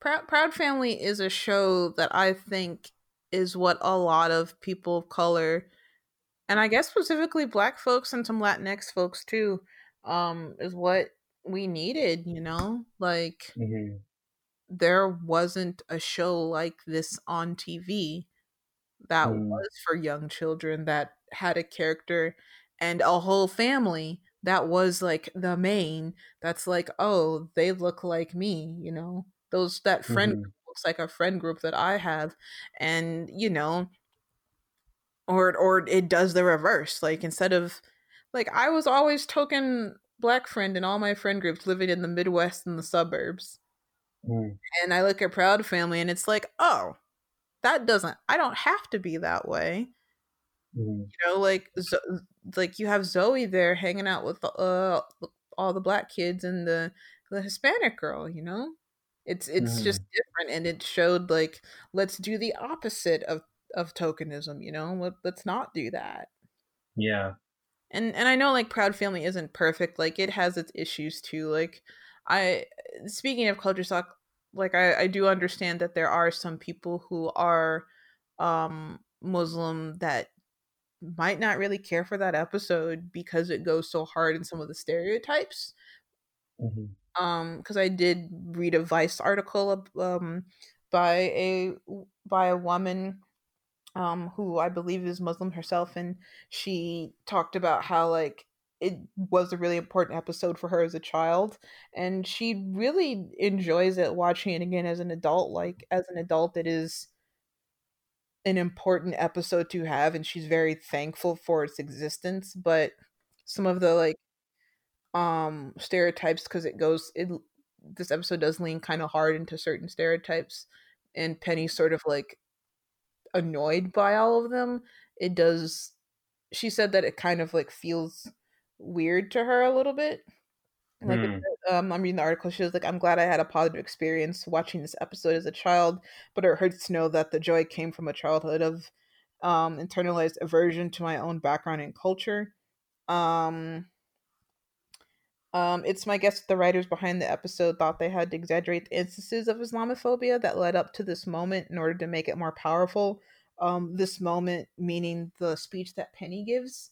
proud proud family is a show that i think is what a lot of people of color and i guess specifically black folks and some latinx folks too um is what we needed, you know? Like mm-hmm. there wasn't a show like this on TV that mm. was for young children that had a character and a whole family that was like the main that's like oh they look like me you know those that friend mm-hmm. looks like a friend group that i have and you know or or it does the reverse like instead of like i was always token black friend in all my friend groups living in the Midwest and the suburbs. Mm. And I look at Proud Family and it's like, oh, that doesn't, I don't have to be that way. Mm. You know, like, like you have Zoe there hanging out with uh, all the black kids and the, the Hispanic girl, you know? It's it's mm. just different and it showed like let's do the opposite of of tokenism, you know? Let, let's not do that. Yeah and and I know like Proud Family isn't perfect. Like it has its issues too. Like I speaking of culture shock, like I I do understand that there are some people who are um Muslim that might not really care for that episode because it goes so hard in some of the stereotypes. Mm-hmm. Um, because I did read a Vice article um by a by a woman um, who I believe is Muslim herself, and she talked about how like it was a really important episode for her as a child, and she really enjoys it watching it again as an adult. Like as an adult, it is an important episode to have, and she's very thankful for its existence. But some of the like um stereotypes because it goes it this episode does lean kind of hard into certain stereotypes and penny sort of like annoyed by all of them. It does. She said that it kind of like feels weird to her a little bit. Like, mm. um, I'm reading the article. She was like, "I'm glad I had a positive experience watching this episode as a child, but it hurts to know that the joy came from a childhood of um, internalized aversion to my own background and culture. Um, um, it's my guess that the writers behind the episode thought they had to exaggerate the instances of Islamophobia that led up to this moment in order to make it more powerful. Um, this moment meaning the speech that Penny gives.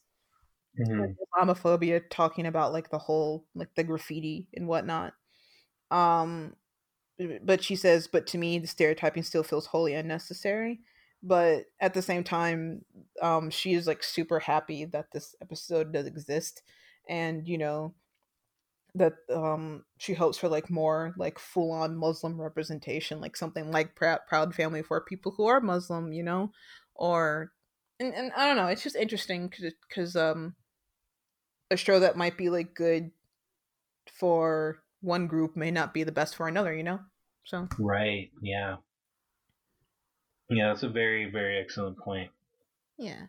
Mhm. Islamophobia talking about like the whole like the graffiti and whatnot. Um but she says, but to me the stereotyping still feels wholly unnecessary. But at the same time, um, she is like super happy that this episode does exist and you know that um she hopes for like more like full on Muslim representation, like something like Proud, Proud Family for people who are Muslim, you know, or and, and I don't know, it's just interesting because um a show that might be like good for one group may not be the best for another, you know. So Right. Yeah. Yeah, that's a very, very excellent point. yeah,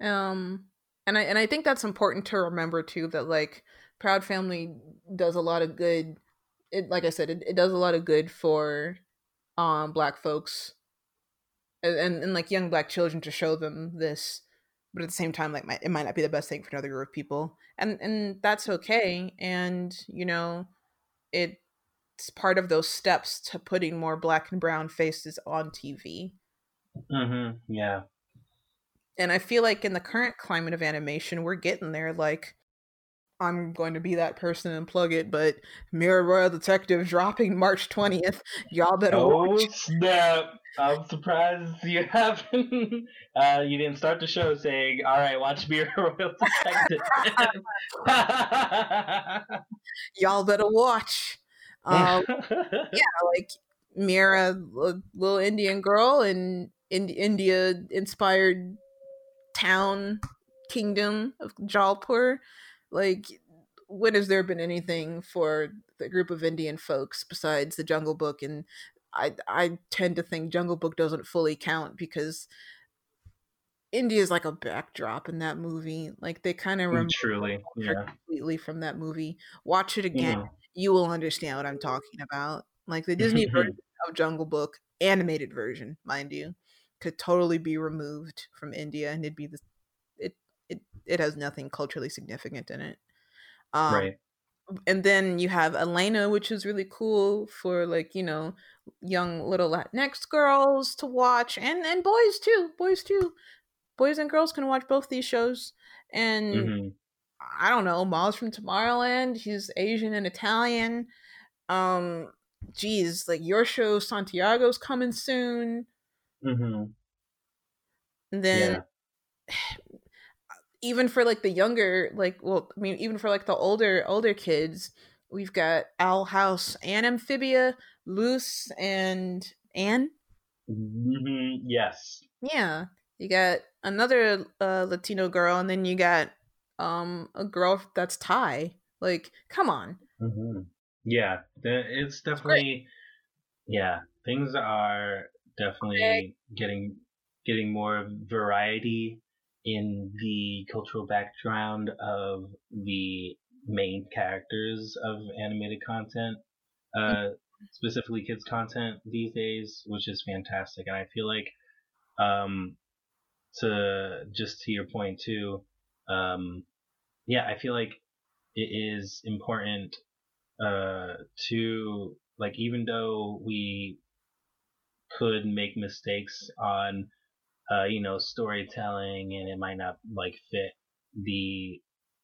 um, and I and I think that's important to remember too that like Proud Family does a lot of good. It like I said, it, it does a lot of good for um black folks and, and and like young black children to show them this but at the same time like might, it might not be the best thing for another group of people and and that's okay and you know it's part of those steps to putting more black and brown faces on tv Mm-hmm. Yeah. and i feel like in the current climate of animation we're getting there like i'm going to be that person and plug it but Mira royal detective dropping march 20th y'all better Oh watch snap! I'm surprised you haven't. Uh, you didn't start the show saying, "All right, watch Mira Royal Detective." y'all better watch um yeah, like Mira, a little Indian girl in, in India inspired town kingdom of Jalpur. Like, when has there been anything for the group of Indian folks besides the Jungle Book? And I I tend to think Jungle Book doesn't fully count because India is like a backdrop in that movie. Like they kind of mm, remove Truly, yeah. completely from that movie. Watch it again Mhm. you will understand what I'm talking about. Like the Disney mm-hmm, version mm-hmm. of Jungle Book, animated version, mind you, could totally be removed from India and it'd be the it has nothing culturally significant in it. Um right. and then you have Elena, which is really cool for like, you know, young little Latinx girls to watch and and boys too. Boys too. Boys and girls can watch both these shows. And hmm I don't know, Miles from Tomorrowland. He's Asian and Italian. Um, geez, like your show Santiago's coming soon. hmm And then Yeah. Even for like the younger, like well, I mean, even for like the older older kids, we've got Owl House and Amphibia, Luz and Anne. hmm Yes. Yeah, you got another uh, Latino girl, and then you got um a girl that's Thai. Like, come on. hmm Yeah. It's definitely. Yeah. Things are definitely Okay. getting getting more variety in the cultural background of the main characters of animated content, uh, specifically kids content these days, which is fantastic. And I feel like, um, to just to your point too, um, yeah, I feel like it is important uh, to like even though we could make mistakes on uh, you know storytelling and it might not like fit the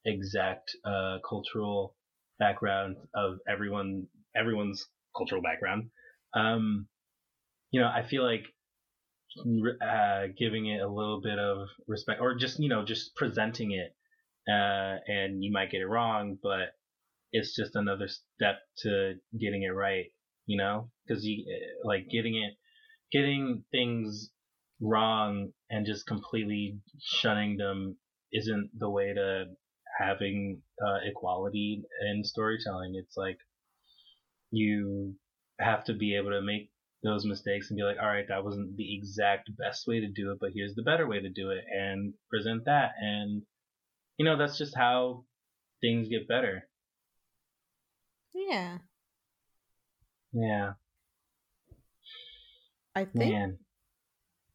exact uh, cultural background of everyone everyone's cultural background. Um, you know I feel like uh, giving it a little bit of respect or just you know just presenting it uh, and you might get it wrong but it's just another step to getting it right you know? Because you like getting it getting things wrong and just completely shunning them isn't the way to having uh, equality in storytelling. It's like you have to be able to make those mistakes and be like all right that wasn't the exact best way to do it but here's the better way to do it and present that. And you know that's just how things get better. Yeah. yeah. I think man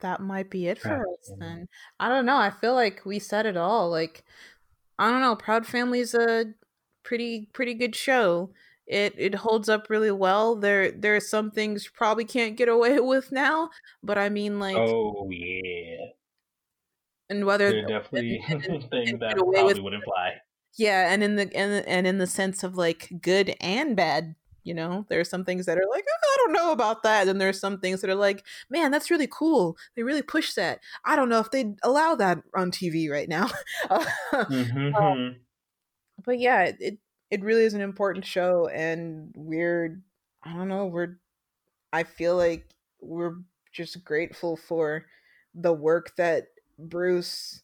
that might be it for us then. I don't know. I feel like we said it all. Like I don't know. Proud Family is a pretty pretty good show. It it holds up really well. There there are some things you probably can't get away with now, but I mean like Oh yeah. And whether there definitely and, and, things and that probably with, wouldn't fly. Yeah, and in the and and in the sense of like good and bad you know there are some things that are like oh, i don't know about that. And there's some things that are like man that's really cool. They really push that. I don't know if they'd allow that on tv right now. Mm-hmm. um, but yeah it it really is an important show and we're i don't know we're i feel like we're just grateful for the work that bruce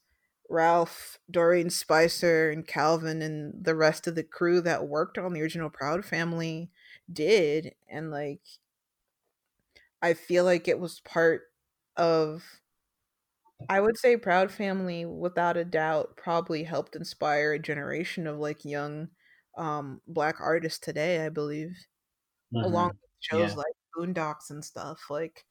Ralph, Doreen Spicer, and Calvin, and the rest of the crew that worked on the original Proud Family did and like I feel like it was part of I would say Proud Family without a doubt probably helped inspire a generation of like young um black artists today, I believe. Mm-hmm. Along with shows yeah. like Boondocks and stuff like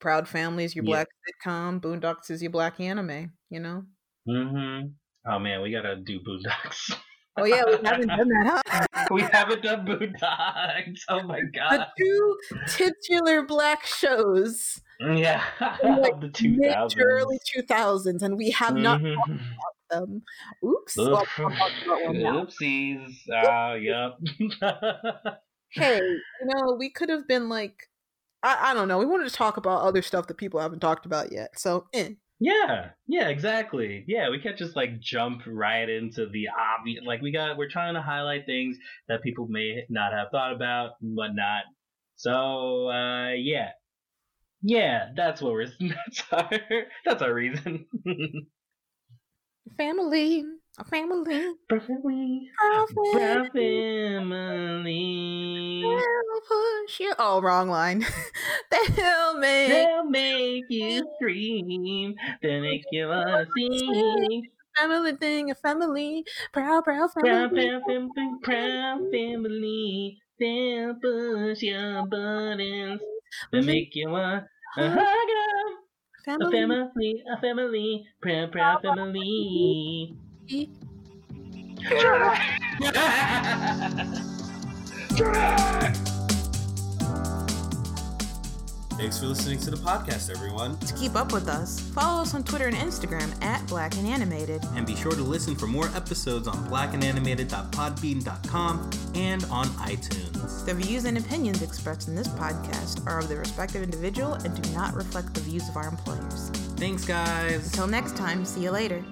Proud Family is your yeah. black sitcom, Boondocks is your black anime, you know? mm-hmm. Oh man, we got to do Boondocks. Oh yeah, we haven't done that, huh? we haven't done Boondocks. Oh my god. The two titular black shows. Yeah, like the two thousands, early two thousands, and we have not mm-hmm. talked about them. Oops. Well, Oopsies. Uh, yep. hey, you know, we could have been like, I, I don't know. We wanted to talk about other stuff that people haven't talked about yet. So, eh. Yeah, yeah, exactly. Yeah, we can't just like jump right into the obvious. Like we got, we're trying to highlight things that people may not have thought about and whatnot. So, uh, yeah, yeah, that's what we're. That's our. That's our reason. family, a family, family, a family. They'll push you. Oh, wrong line. They'll make. They'll make you scream. They'll make you wanna sing. Family thing, a family, proud, proud family, proud, proud family, proud family. They'll push your buttons. They'll make you want to hug them. Family. A family, a family, proud, proud family. Thanks for listening to the podcast, everyone. To keep up with us, follow us on Twitter and Instagram at Black and Animated. And be sure to listen for more episodes on blackandanimated.podbean.com and on iTunes. The views and opinions expressed in this podcast are of the respective individual and do not reflect the views of our employers. Thanks, guys. Until next time, see you later.